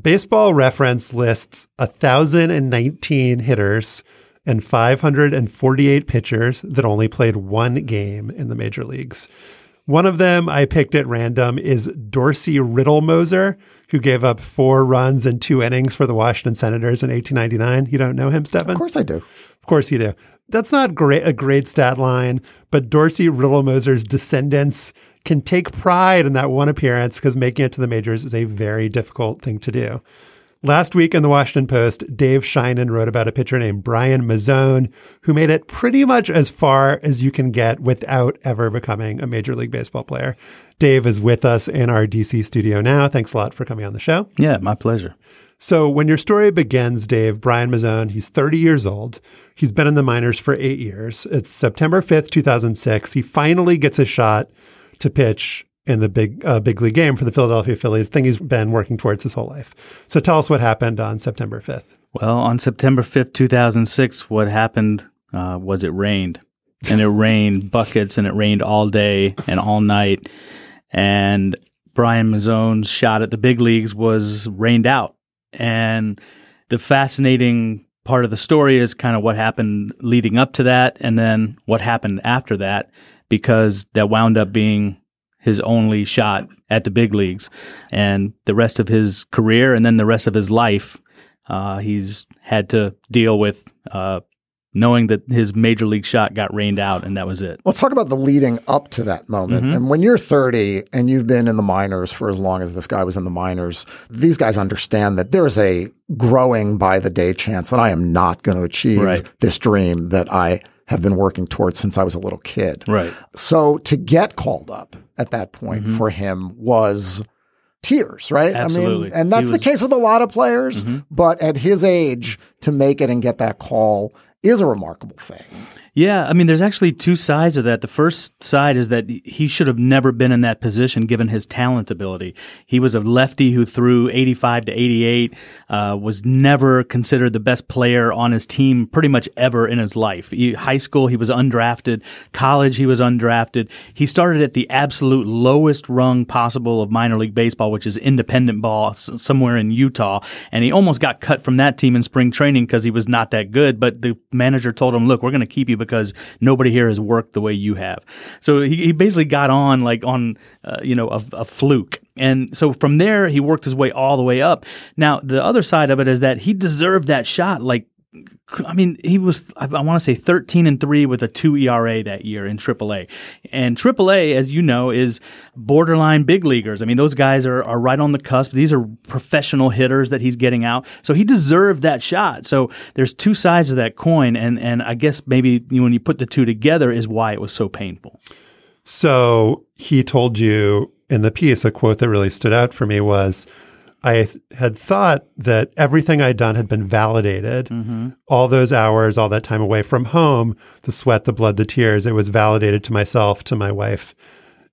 Baseball Reference lists 1,019 hitters and 548 pitchers that only played one game in the major leagues. One of them I picked at random is Dorsey Riddlemoser, who gave up four runs and two innings for the Washington Senators in 1899. You don't know him, Stefan? of course I do. Of course you do. That's not great a great stat line, but Dorsey Riddlemoser's descendants can take pride in that one appearance because making it to the majors is a very difficult thing to do. Last week in the Washington Post, Dave Sheinin wrote about a pitcher named Brian Mazzone, who made it pretty much as far as you can get without ever becoming a Major League Baseball player. Dave is with us in our DC studio now. Thanks a lot for coming on the show. Yeah, my pleasure. So when your story begins, Dave, Brian Mazzone, he's 30 years old. He's been in the minors for eight years. It's September 5th, 2006. He finally gets a shot to pitch in the big uh, big league game for the Philadelphia Phillies, thing he's been working towards his whole life. So tell us what happened on September 5th. Well, on September 5th, 2006, what happened uh, was it rained. And it rained <laughs> buckets and it rained all day and all night. And Brian Mazzone's shot at the big leagues was rained out. And the fascinating part of the story is kind of what happened leading up to that and then what happened after that, because that wound up being his only shot at the big leagues. And the rest of his career and then the rest of his life, uh, he's had to deal with uh, knowing that his major league shot got rained out and that was it. Let's talk about the leading up to that moment. And when you're 30 and you've been in the minors for as long as this guy was in the minors, these guys understand that there's a growing by the day chance that I am not going to achieve Right. this dream that I have been working towards since I was a little kid. Right. So to get called up at that point mm-hmm. for him was tears, right? I Absolutely. mean, and that's He the case with a lot of players, mm-hmm. but at his age to make it and get that call is a remarkable thing. Yeah, I mean, there's actually two sides of that. The first side is that he should have never been in that position given his talent ability. He was a lefty who threw 85 to 88, uh, was never considered the best player on his team pretty much ever in his life. He, high school, he was undrafted. College, he was undrafted. He started at the absolute lowest rung possible of minor league baseball, which is independent ball somewhere in Utah. And he almost got cut from that team in spring training because he was not that good. But the manager told him, look, we're going to keep you because nobody here has worked the way you have. So he, he basically got on like on, uh, you know, a, a fluke. And so from there, he worked his way all the way up. Now, the other side of it is that he deserved that shot like I mean, he was, I, want to say 13 and 3 with a 2 ERA that year in AAA. And AAA, as you know, is borderline big leaguers. I mean, those guys are, are right on the cusp. These are professional hitters that he's getting out. So he deserved that shot. So there's two sides of that coin. And, and I guess maybe when you put the two together is why it was so painful. So he told you in the piece, a quote that really stood out for me was, I th- had thought that everything I'd done had been validated. Mm-hmm. All those hours, all that time away from home, the sweat, the blood, the tears, it was validated to myself, to my wife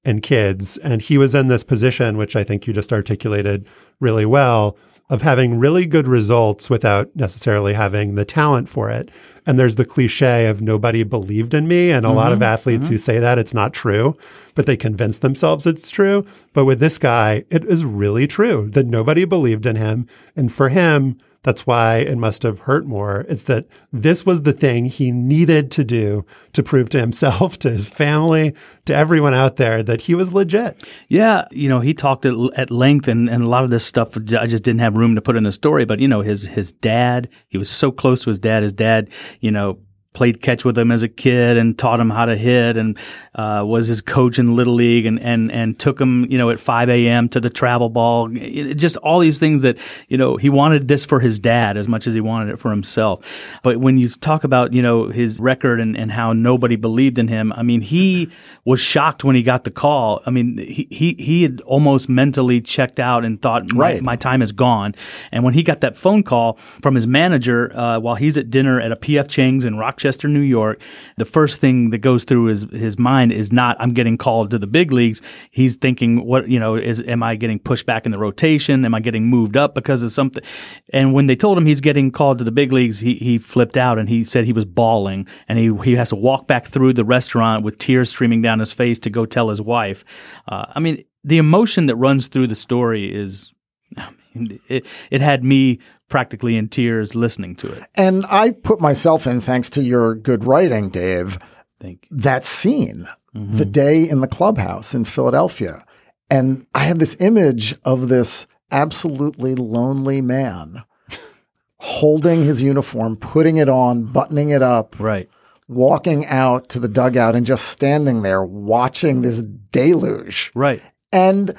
and kids. And he was in this position, which I think you just articulated really well, of having really good results without necessarily having the talent for it. And there's the cliche of nobody believed in me. And a lot of mm-hmm. athletes who mm-hmm. say that it's not true, but they convince themselves it's true. But with this guy, it is really true that nobody believed in him. And for him, That's why it must have hurt more. It's that this was the thing he needed to do to prove to himself, to his family, to everyone out there that he was legit. Yeah, you know, he talked at, at length, and, and a lot of this stuff I just didn't have room to put in the story. But you know, his his dad, he was so close to his dad. His dad, you know, played catch with him as a kid and taught him how to hit and uh, was his coach in little league and, and, and took him, you know, at 5 a.m. to the travel ball. It, just all these things that, you know, he wanted this for his dad as much as he wanted it for himself. But when you talk about, you know, his record and, and how nobody believed in him, I mean, he was shocked when he got the call. I mean, he, he, he had almost mentally checked out and thought, my, Right. my time is gone. And when he got that phone call from his manager uh, while he's at dinner at a PF Chang's in Rochester, New York, the first thing that goes through his his mind is not I'm getting called to the big leagues. He's thinking, what you know, is am I getting pushed back in the rotation? Am I getting moved up because of something? And when they told him he's getting called to the big leagues, he he flipped out and he said he was bawling and he he has to walk back through the restaurant with tears streaming down his face to go tell his wife. Uh, I mean, the emotion that runs through the story is it, it had me practically in tears listening to it. And I put myself in, thanks to your good writing, Dave, Thank you. that scene, mm-hmm. the day in the clubhouse in Philadelphia. And I have this image of this absolutely lonely man <laughs> holding his uniform, putting it on, buttoning it up, Right. walking out to the dugout and just standing there watching this deluge. Right. And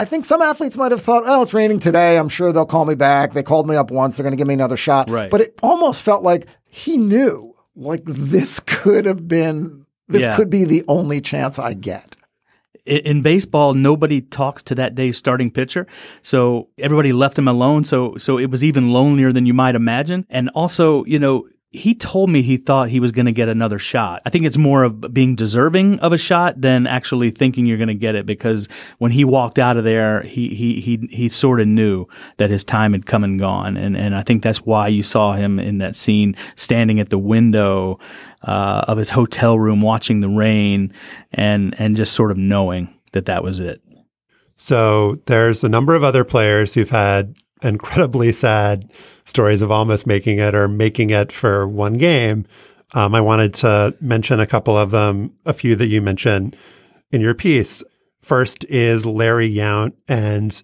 I think some athletes might have thought, oh, it's raining today. I'm sure they'll call me back. They called me up once. They're going to give me another shot. Right. But it almost felt like he knew, like this could have been, this Yeah. could be the only chance I get. In baseball, nobody talks to that day's starting pitcher, so everybody left him alone. So, so it was even lonelier than you might imagine. And also, you know, he told me he thought he was going to get another shot. I think it's more of being deserving of a shot than actually thinking you're going to get it. Because when he walked out of there, he he he he sort of knew that his time had come and gone. And and I think that's why you saw him in that scene standing at the window uh, of his hotel room, watching the rain, and and just sort of knowing that that was it. So there's a number of other players who've had incredibly sad stories of almost making it or making it for one game. Um, I wanted to mention a couple of them, a few that you mentioned in your piece. First is Larry Yount, and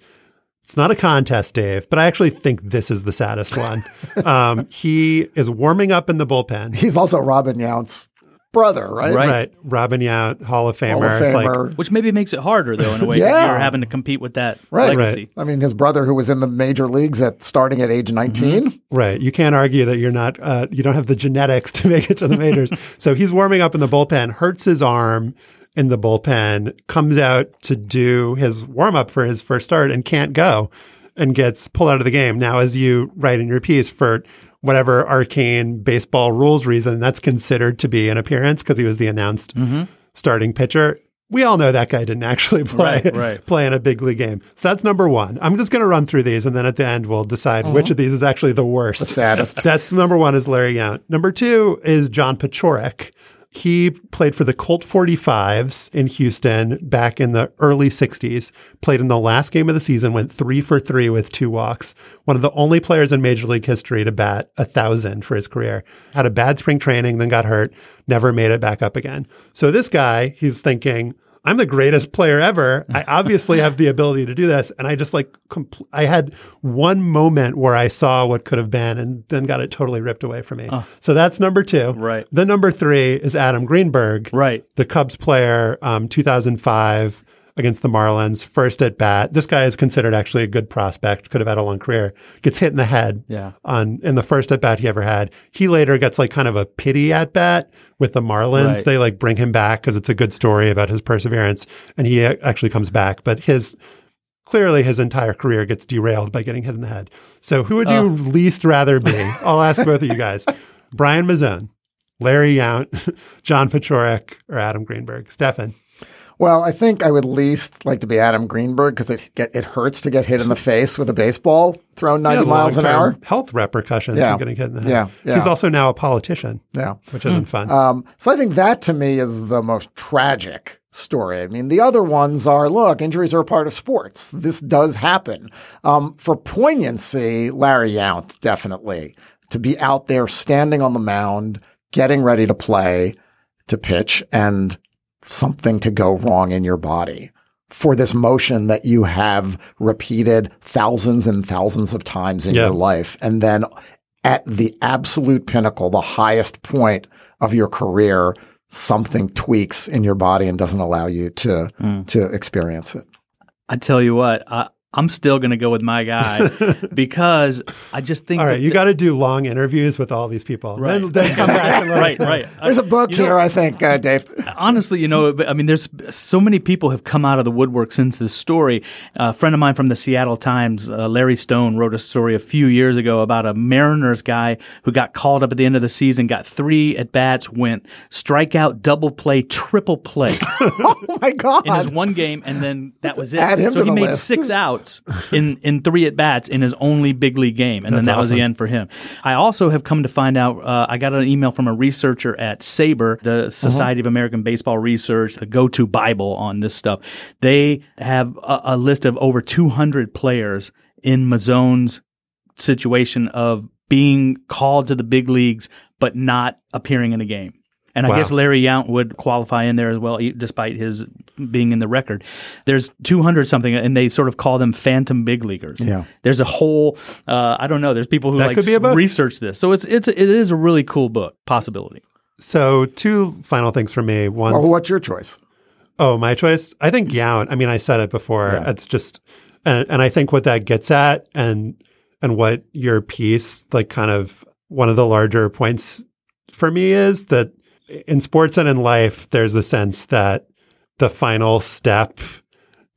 it's not a contest, Dave, but I actually think this is the saddest one. <laughs> um, he is warming up in the bullpen. He's also Robin Yount's brother, right? Right. Right. Robin Yount, Hall of Famer. Hall of It's like, Which maybe makes it harder, though, in a way. Yeah. You're having to compete with that Right. legacy. I mean, his brother, who was in the major leagues at starting at age 19, Right. You can't argue that you're not, uh, you don't have the genetics <laughs> to make it to the majors. <laughs> so he's warming up in the bullpen, hurts his arm in the bullpen, comes out to do his warm up for his first start and can't go and gets pulled out of the game. Now, as you write in your piece, for whatever arcane baseball rules reason, that's considered to be an appearance because he was the announced mm-hmm. starting pitcher. We all know that guy didn't actually play Right, right. <laughs> play in a big league game. So that's number one. I'm just going to run through these, and then at the end we'll decide mm-hmm. which of these is actually the worst. the saddest. <laughs> That's number one is Larry Yount. Number two is John Paciorek. He played for the Colt 45s in Houston back in the early 60s. Played in the last game of the season, went three for three with two walks. One of the only players in Major League history to bat a thousand for his career. Had a bad spring training, then got hurt, never made it back up again. So this guy, he's thinking, I'm the greatest player ever. <laughs> I obviously have the ability to do this. And I just like, compl- I had one moment where I saw what could have been and then got it totally ripped away from me. So that's number two. Right. The number three is Adam Greenberg, Right. the Cubs player, um, 2005 against the Marlins, first at bat. This guy is considered actually a good prospect, could have had a long career. Gets hit in the head Yeah. on in the first at bat he ever had. He later gets like kind of a pity at bat with the Marlins. Right. They like bring him back because it's a good story about his perseverance, and he uh, actually comes back. But his clearly his entire career gets derailed by getting hit in the head. So who would you least rather be? <laughs> I'll ask both of you guys: Brian Mazzone, Larry Yount, <laughs> John Paciorek, or Adam Greenberg? Stefan. Well, I think I would least like to be Adam Greenberg because it get, it hurts to get hit in the face with a baseball thrown 90 Yeah, miles an hour. Health repercussions Yeah. from getting hit in the head. Yeah, yeah. He's also now a politician, Yeah. which isn't fun. Um, so I think that to me is the most tragic story. I mean, the other ones are look, injuries are a part of sports. This does happen. Um, for poignancy, Larry Yount, definitely. To be out there standing on the mound, getting ready to play, to pitch, and something to go wrong in your body for this motion that you have repeated thousands and thousands of times in Yeah. your life. And then at the absolute pinnacle, the highest point of your career, something tweaks in your body and doesn't allow you to, mm. to experience it. I tell you what, I, I'm still going to go with my guy <laughs> because I just think. All right, that you got to do long interviews with all these people. Right. Then, then come back and <laughs> let right, us right. There's a book You know- here, I think, uh, Dave. honestly, you know, I mean, there's so many people have come out of the woodwork since this story. a friend of mine from the Seattle Times, uh, Larry Stone, wrote a story a few years ago about a Mariners guy who got called up at the end of the season, got three at bats, went strikeout, double play, triple play <laughs> Oh my God. in his one game, and then that was it. add him so to he the made list. six outs in, in three at bats in his only big league game, and then that was the end for him. I also have come to find out. Uh, I got an email from a researcher at SABR, the Society of American Baseball Research, the go-to Bible on this stuff. They have a, a list of over 200 players in Mazzone's situation of being called to the big leagues but not appearing in a game. And I guess Larry Yount would qualify in there as well, e- despite his being in the record. There's 200 something, and they sort of call them phantom big leaguers. Yeah. There's a whole, uh, I don't know. There's people who That like could be a book. research this, so it's it's it is a really cool book possibility. So, two final things for me. One, Well, what's your choice? Oh, my choice? I think Yount. I mean, I said it before. Yeah. It's just, and, and I think what that gets at, and and what your piece, like, kind of one of the larger points for me is that in sports and in life, there's a sense that the final step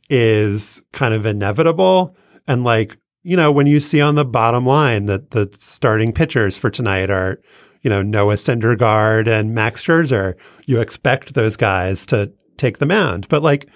is kind of inevitable, and like you know, when you see on the bottom line that the starting pitchers for tonight are, you know, Noah Syndergaard and Max Scherzer, you expect those guys to take the mound. But like,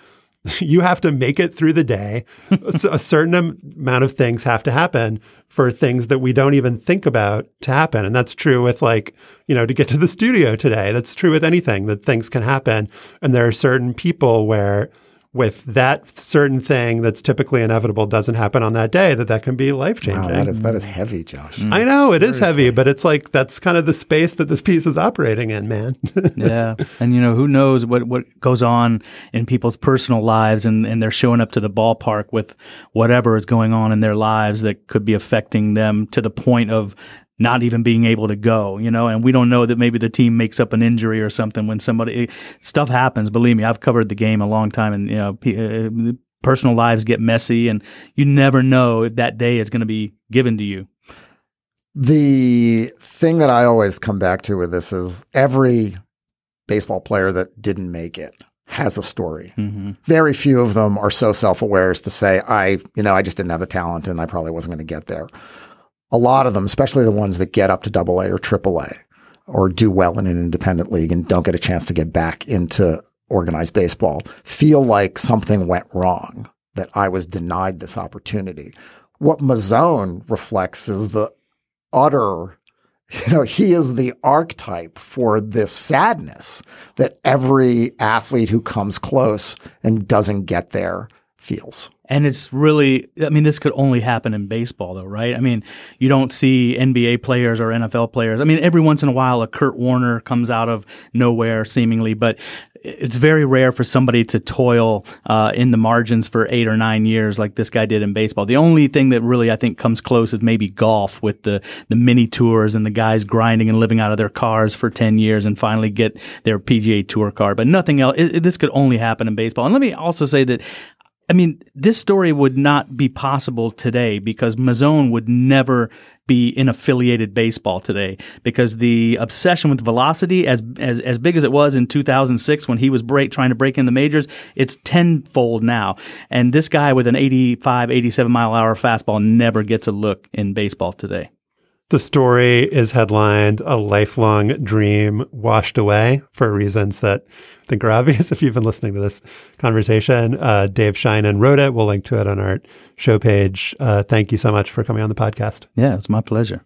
<laughs> you have to make it through the day. A certain amount of things have to happen for things that we don't even think about to happen. And that's true with like, you know, to get to the studio today. That's true with anything that things can happen. And there are certain people where with that certain thing that's typically inevitable doesn't happen on that day, that that can be life changing. Wow, that is that is heavy, Josh. I know it is heavy, but it's like that's kind of the space that this piece is operating in, man. <laughs> yeah, and you know who knows what what goes on in people's personal lives, and and they're showing up to the ballpark with whatever is going on in their lives that could be affecting them to the point of not even being able to go, you know, and we don't know that maybe the team makes up an injury or something when somebody stuff happens. Believe me, I've covered the game a long time, and you know, uh, personal lives get messy, and you never know if that day is going to be given to you. The thing that I always come back to with this is every baseball player that didn't make it has a story. Very few of them are so self-aware as to say, I, you know, I just didn't have the talent and I probably wasn't going to get there. A lot of them, especially the ones that get up to double A or triple A or do well in an independent league and don't get a chance to get back into organized baseball, feel like something went wrong, that I was denied this opportunity. What Mazzone reflects is the utter you know he is the archetype for this sadness that every athlete who comes close and doesn't get there feels And it's really, I mean, this could only happen in baseball, though, right? I mean, you don't see NBA players or NFL players. I mean, every once in a while, a Kurt Warner comes out of nowhere, seemingly, but it's very rare for somebody to toil uh, in the margins for eight or nine years like this guy did in baseball. The only thing that really I think comes close is maybe golf with the the mini tours and the guys grinding and living out of their cars for ten years and finally get their PGA Tour card. But nothing else. It, it- this could only happen in baseball. And let me also say that I mean, this story would not be possible today because Mazzone would never be in affiliated baseball today because the obsession with velocity, as as as big as it was in 2006 when he was break trying to break in the majors, it's tenfold now. And this guy with an 85, 87 mile hour fastball never gets a look in baseball today. The story is headlined A Lifelong Dream Washed Away for reasons that I think are obvious <laughs> if you've been listening to this conversation. Uh, Dave Sheinin wrote it. We'll link to it on our show page. Uh, thank you so much for coming on the podcast. Yeah, it's my pleasure.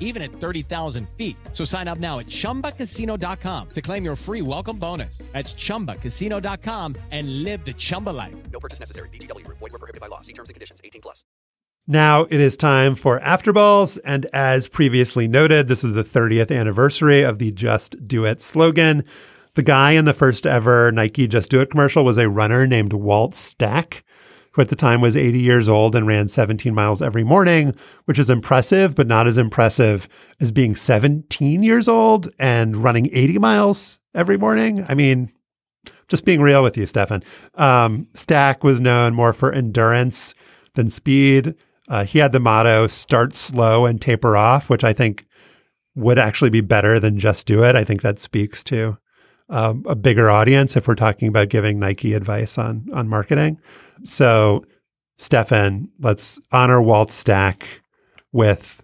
even at 30,000 feet. So sign up now at chumbacasino.com to claim your free welcome bonus. That's chumbacasino.com and live the Chumba life. No purchase necessary. VGW Group. Void were prohibited by law. See terms and conditions. 18 plus. Now it is time for Afterballs, and as previously noted, this is the 30th anniversary of the Just Do It slogan. The guy in the first ever Nike Just Do It commercial was a runner named Walt Stack, who at the time was 80 years old and ran 17 miles every morning, which is impressive, but not as impressive as being 17 years old and running 80 miles every morning. I mean, just being real with you, Stefan. Um, Stack was known more for endurance than speed. Uh, he had the motto start slow and taper off, which I think would actually be better than just do it. I think that speaks to um, a bigger audience if we're talking about giving Nike advice on on marketing. So, Stefan, let's honor Walt Stack with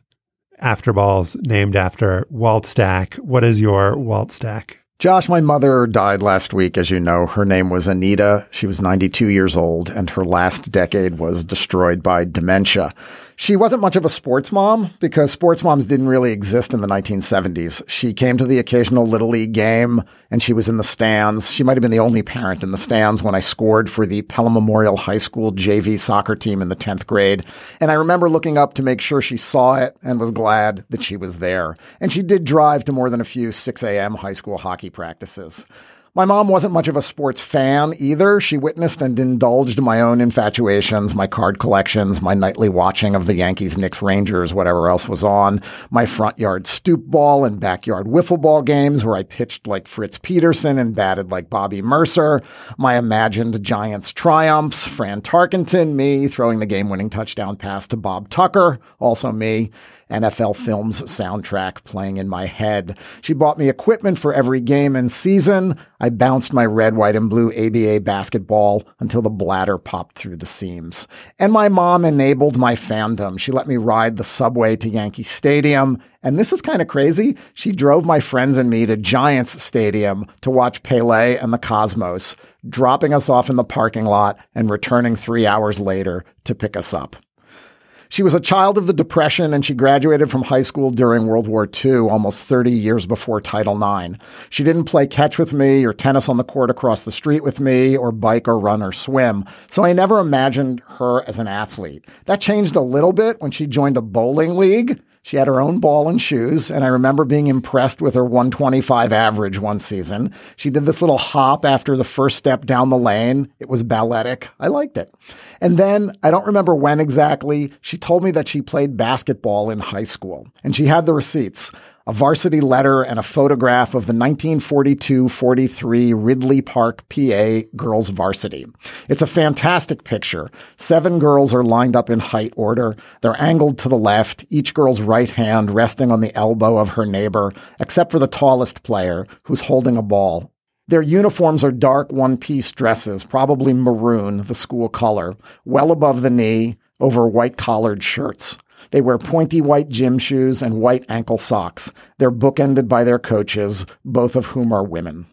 afterballs named after Walt Stack. What is your Walt Stack? Josh, my mother died last week, as you know. Her name was Anita. She was 92 years old, and her last decade was destroyed by dementia. She wasn't much of a sports mom because sports moms didn't really exist in the 1970s. She came to the occasional Little League game and she was in the stands. She might have been the only parent in the stands when I scored for the Pelham Memorial High School JV soccer team in the 10th grade. And I remember looking up to make sure she saw it and was glad that she was there. And she did drive to more than a few 6 a.m. high school hockey practices. My mom wasn't much of a sports fan either. She witnessed and indulged my own infatuations, my card collections, my nightly watching of the Yankees, Knicks, Rangers, whatever else was on, my front yard stoop ball and backyard wiffle ball games where I pitched like Fritz Peterson and batted like Bobby Murcer, my imagined Giants triumphs, Fran Tarkenton, me throwing the game winning touchdown pass to Bob Tucker, also me. NFL Films soundtrack playing in my head. She bought me equipment for every game and season. I bounced my red, white, and blue ABA basketball until the bladder popped through the seams. And my mom enabled my fandom. She let me ride the subway to Yankee Stadium. And this is kind of crazy. She drove my friends and me to Giants Stadium to watch Pele and the Cosmos, dropping us off in the parking lot and returning three hours later to pick us up. She was a child of the Depression and she graduated from high school during World War II, almost 30 years before Title IX. She didn't play catch with me or tennis on the court across the street with me or bike or run or swim. So I never imagined her as an athlete. That changed a little bit when she joined a bowling league. She had her own ball and shoes, and I remember being impressed with her 125 average one season. She did this little hop after the first step down the lane. It was balletic. I liked it. And then, I don't remember when exactly, she told me that she played basketball in high school, and she had the receipts a varsity letter and a photograph of the 1942-43 Ridley Park, PA girls varsity. It's a fantastic picture. Seven girls are lined up in height order. They're angled to the left, each girl's right hand resting on the elbow of her neighbor, except for the tallest player who's holding a ball. Their uniforms are dark one piece dresses, probably maroon, the school color, well above the knee, over white collared shirts. They wear pointy white gym shoes and white ankle socks. They're bookended by their coaches, both of whom are women.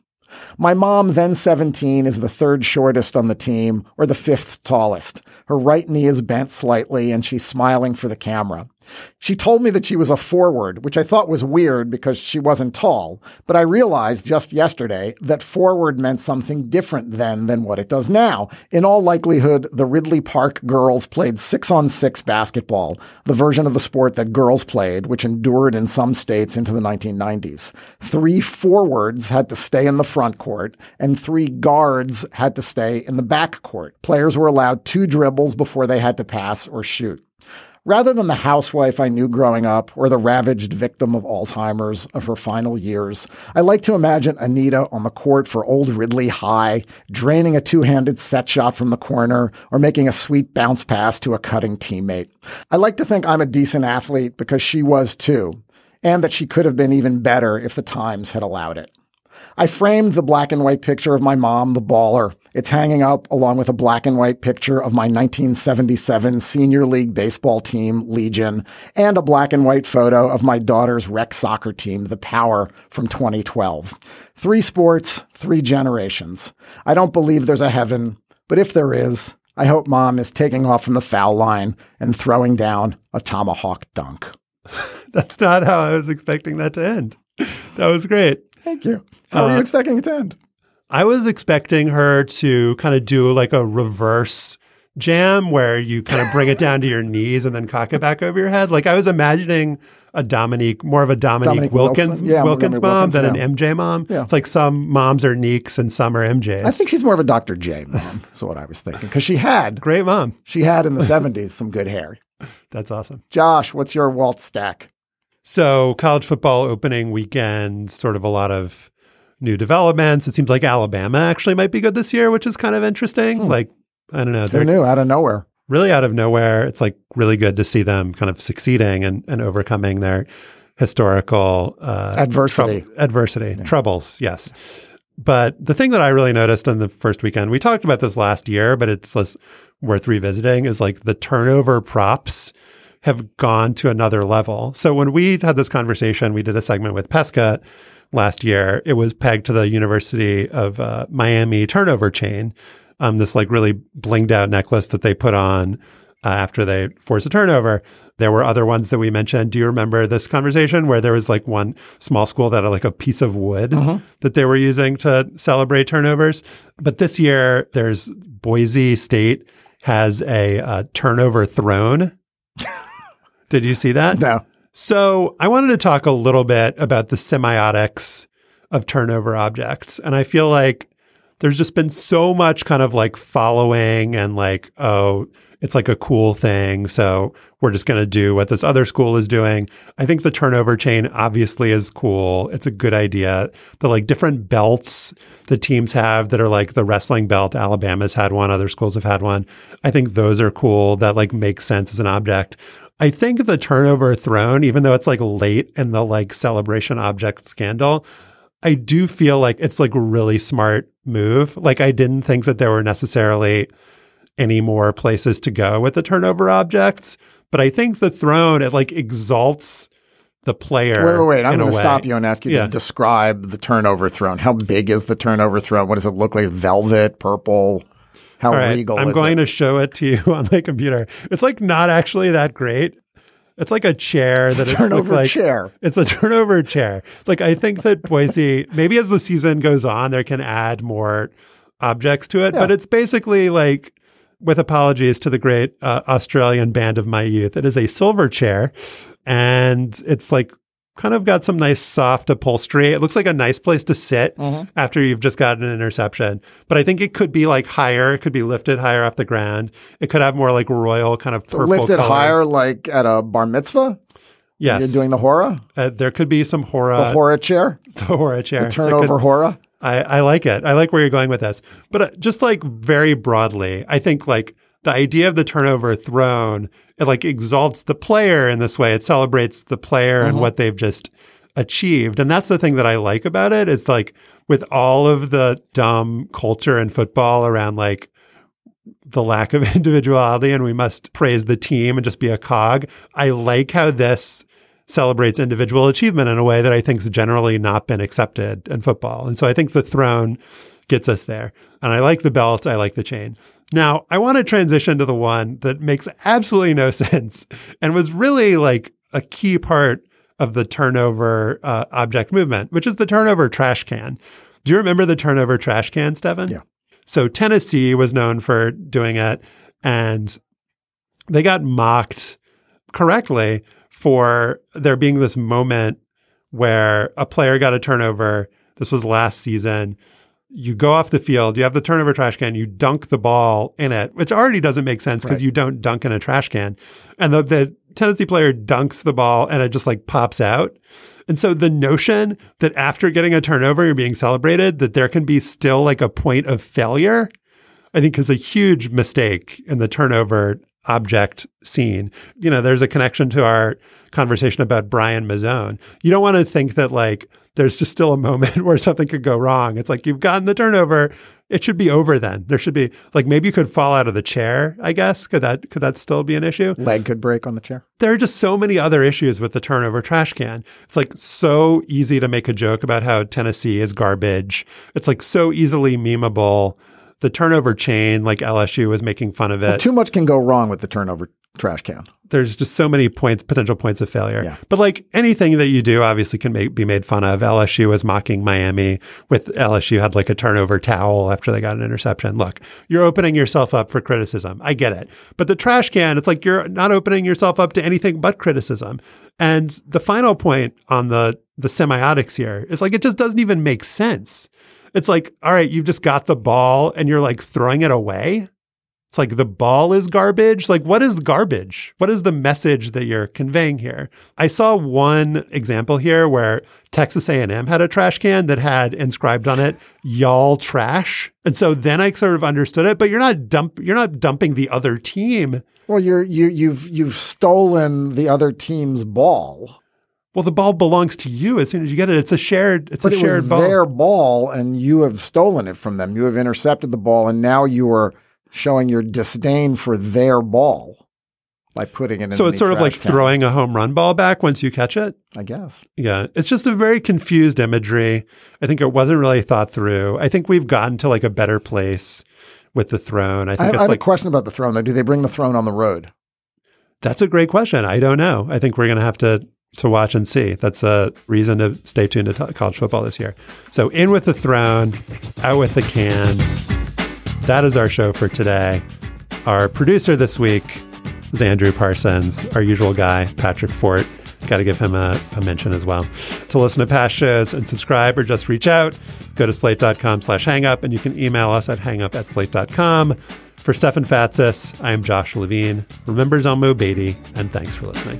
My mom, then 17, is the third shortest on the team, or the fifth tallest. Her right knee is bent slightly, and she's smiling for the camera. She told me that she was a forward, which I thought was weird because she wasn't tall, but I realized just yesterday that forward meant something different then than what it does now. In all likelihood, the Ridley Park girls played six on six basketball, the version of the sport that girls played, which endured in some states into the 1990s. Three forwards had to stay in the front court, and three guards had to stay in the back court. Players were allowed two dribbles before they had to pass or shoot. Rather than the housewife I knew growing up or the ravaged victim of Alzheimer's of her final years, I like to imagine Anita on the court for old Ridley High, draining a two handed set shot from the corner or making a sweet bounce pass to a cutting teammate. I like to think I'm a decent athlete because she was too, and that she could have been even better if the times had allowed it. I framed the black and white picture of my mom, the baller, It's hanging up along with a black and white picture of my 1977 Senior League baseball team, Legion, and a black and white photo of my daughter's rec soccer team, The Power, from 2012. Three sports, three generations. I don't believe there's a heaven, but if there is, I hope mom is taking off from the foul line and throwing down a tomahawk dunk. <laughs> That's not how I was expecting that to end. <laughs> That was great. Thank you. How are Uh, you expecting it to end? I was expecting her to kind of do like a reverse jam where you kind of bring it down to your knees and then cock it back over your head. Like I was imagining a Dominique, more of a Dominique, Dominique Wilkins, Wilson. Yeah, Wilkins mom Wilkins, than yeah. an MJ mom. Yeah. It's like some moms are Neeks and some are MJs. I think she's more of a Dr. J mom, is what I was thinking. Because she had, great mom. she had in the 70s some good hair. That's awesome. Josh, what's your Walt stack? So college football opening weekend, sort of a lot of new developments. It seems like Alabama actually might be good this year, which is kind of interesting. Like I don't know, they're knew? Out of nowhere. really out of nowhere. It's like really good to see them kind of succeeding and, and overcoming their historical uh, Adversity. troub- adversity, troubles. Yes. But the thing that I really noticed on the first weekend, we talked about this last year, but it's less worth revisiting, is like the turnover props have gone to another level. So when we had this conversation, we did a segment with Pesca last year. It was pegged to the University of uh, Miami turnover chain, um, this like really blinged out necklace that they put on uh, after they force a turnover. There were other ones that we mentioned. Do you remember this conversation where there was like one small school that had like a piece of wood that they were using to celebrate turnovers? But this year, there's Boise State has a uh, turnover throne. <laughs> Did you see that? No. So I wanted to talk a little bit about the semiotics of turnover objects. And I feel like there's just been so much kind of like following and like, oh, it's like a cool thing. So we're just going to do what this other school is doing. I think the turnover chain obviously is cool. It's a good idea. The like different belts the teams have that are like the wrestling belt. Alabama's had one, other schools have had one. I think those are cool. That like makes sense as an object. I think the turnover throne, even though it's like late in the like celebration object scandal, I do feel like it's like a really smart move. Like I didn't think that there were necessarily any more places to go with the turnover objects, but I think the throne it like exalts the player. Wait, wait, wait. I'm going to stop you and ask you Yeah. to describe the turnover throne. How big is the turnover throne? What does it look like? Velvet, purple? How right, regal I'm going it? to show it to you <laughs> on my computer. It's like not actually that great. It's like a chair that It's a turnover like, chair. It's a turnover chair. Like I think that Boise, maybe as the season goes on, there can add more objects to it. But it's basically like, with apologies to the great uh, Australian band of my youth, it is a silver chair, and it's like kind of got some nice soft upholstery. It looks like a nice place to sit Mm-hmm. after you've just gotten an interception. But I think it could be like higher. It could be lifted higher off the ground. It could have more like royal kind of So purple lift it color. higher like at a bar mitzvah? Yes, You're doing the hora? uh, there could be some hora, The hora chair? <laughs> the hora chair, The turnover could- hora? I, I like it. I like where you're going with this. But uh, just like very broadly, I think like the idea of the turnover throne, it like exalts the player in this way. It celebrates the player and mm-hmm. what they've just achieved. And that's the thing that I like about it. It's like with all of the dumb culture in football around like the lack of <laughs> individuality and we must praise the team and just be a cog. I like how this celebrates individual achievement in a way that I think has generally not been accepted in football. And so I think the throne gets us there. And I like the belt. I like the chain. Now, I want to transition to the one that makes absolutely no <laughs> sense and was really like a key part of the turnover uh, object movement, which is the turnover trash can. Do you remember the turnover trash can, Stefan? Yeah. So Tennessee was known for doing it, and they got mocked correctly for there being this moment where a player got a turnover. This was last season. You go off the field, you have the turnover trash can, you dunk the ball in it, which already doesn't make sense because Right. you don't dunk in a trash can. And the, the Tennessee player dunks the ball and it just like pops out. And so the notion that after getting a turnover, you're being celebrated, that there can be still like a point of failure, I think is a huge mistake in the turnover object scene. You know, there's a connection to our conversation about Brian Mazzone. You don't want to think that like there's just still a moment <laughs> where something could go wrong. It's like you've gotten the turnover. It should be over then. There should be like maybe you could fall out of the chair, I guess. Could that could that still be an issue? Leg could break on the chair. There are just so many other issues with the turnover trash can. It's like so easy to make a joke about how Tennessee is garbage. It's like so easily memeable. The turnover chain, like LSU was making fun of it. Well, too much can go wrong with the turnover trash can. There's just so many points, potential points of failure. Yeah. But like anything that you do, obviously can make, be made fun of. LSU was mocking Miami with LSU had like a turnover towel after they got an interception. Look, you're opening yourself up for criticism. I get it. But the trash can, it's like you're not opening yourself up to anything but criticism. And the final point on the the semiotics here is like it just doesn't even make sense. It's like, all right, you've just got the ball and you're like throwing it away. It's like the ball is garbage. Like, what is garbage? What is the message that you're conveying here? I saw one example here where Texas A&M had a trash can that had inscribed on it "Y'all trash," and so then I sort of understood it. But you're not dump. You're not dumping the other team. Well, you're you you've you've stolen the other team's ball. Well, the ball belongs to you as soon as you get it. It's a shared. It's But a it shared was ball. their ball, and you have stolen it from them. You have intercepted the ball, and now you are showing your disdain for their ball by putting it in. So it's sort of like can, throwing a home run ball back once you catch it. I guess. Yeah, it's just a very confused imagery. I think it wasn't really thought through. I think we've gotten to like a better place with the throne. I I, think I it's have like a question about the throne. Though, do they bring the throne on the road? that's a great question. I don't know. I think we're going to have to to watch and see. That's a reason to stay tuned to t- college football this year. So in with the throne, out with the can. That is our show for today. Our producer this week is Andrew Parsons. Our usual guy, Patrick Fort. Got to give him a, a mention as well. To listen to past shows and subscribe or just reach out, go to slate.com slash hangup and you can email us at hangup at slate.com. For Stefan Fatsis, I am Josh Levin. Remember Zelmo Beaty, and thanks for listening.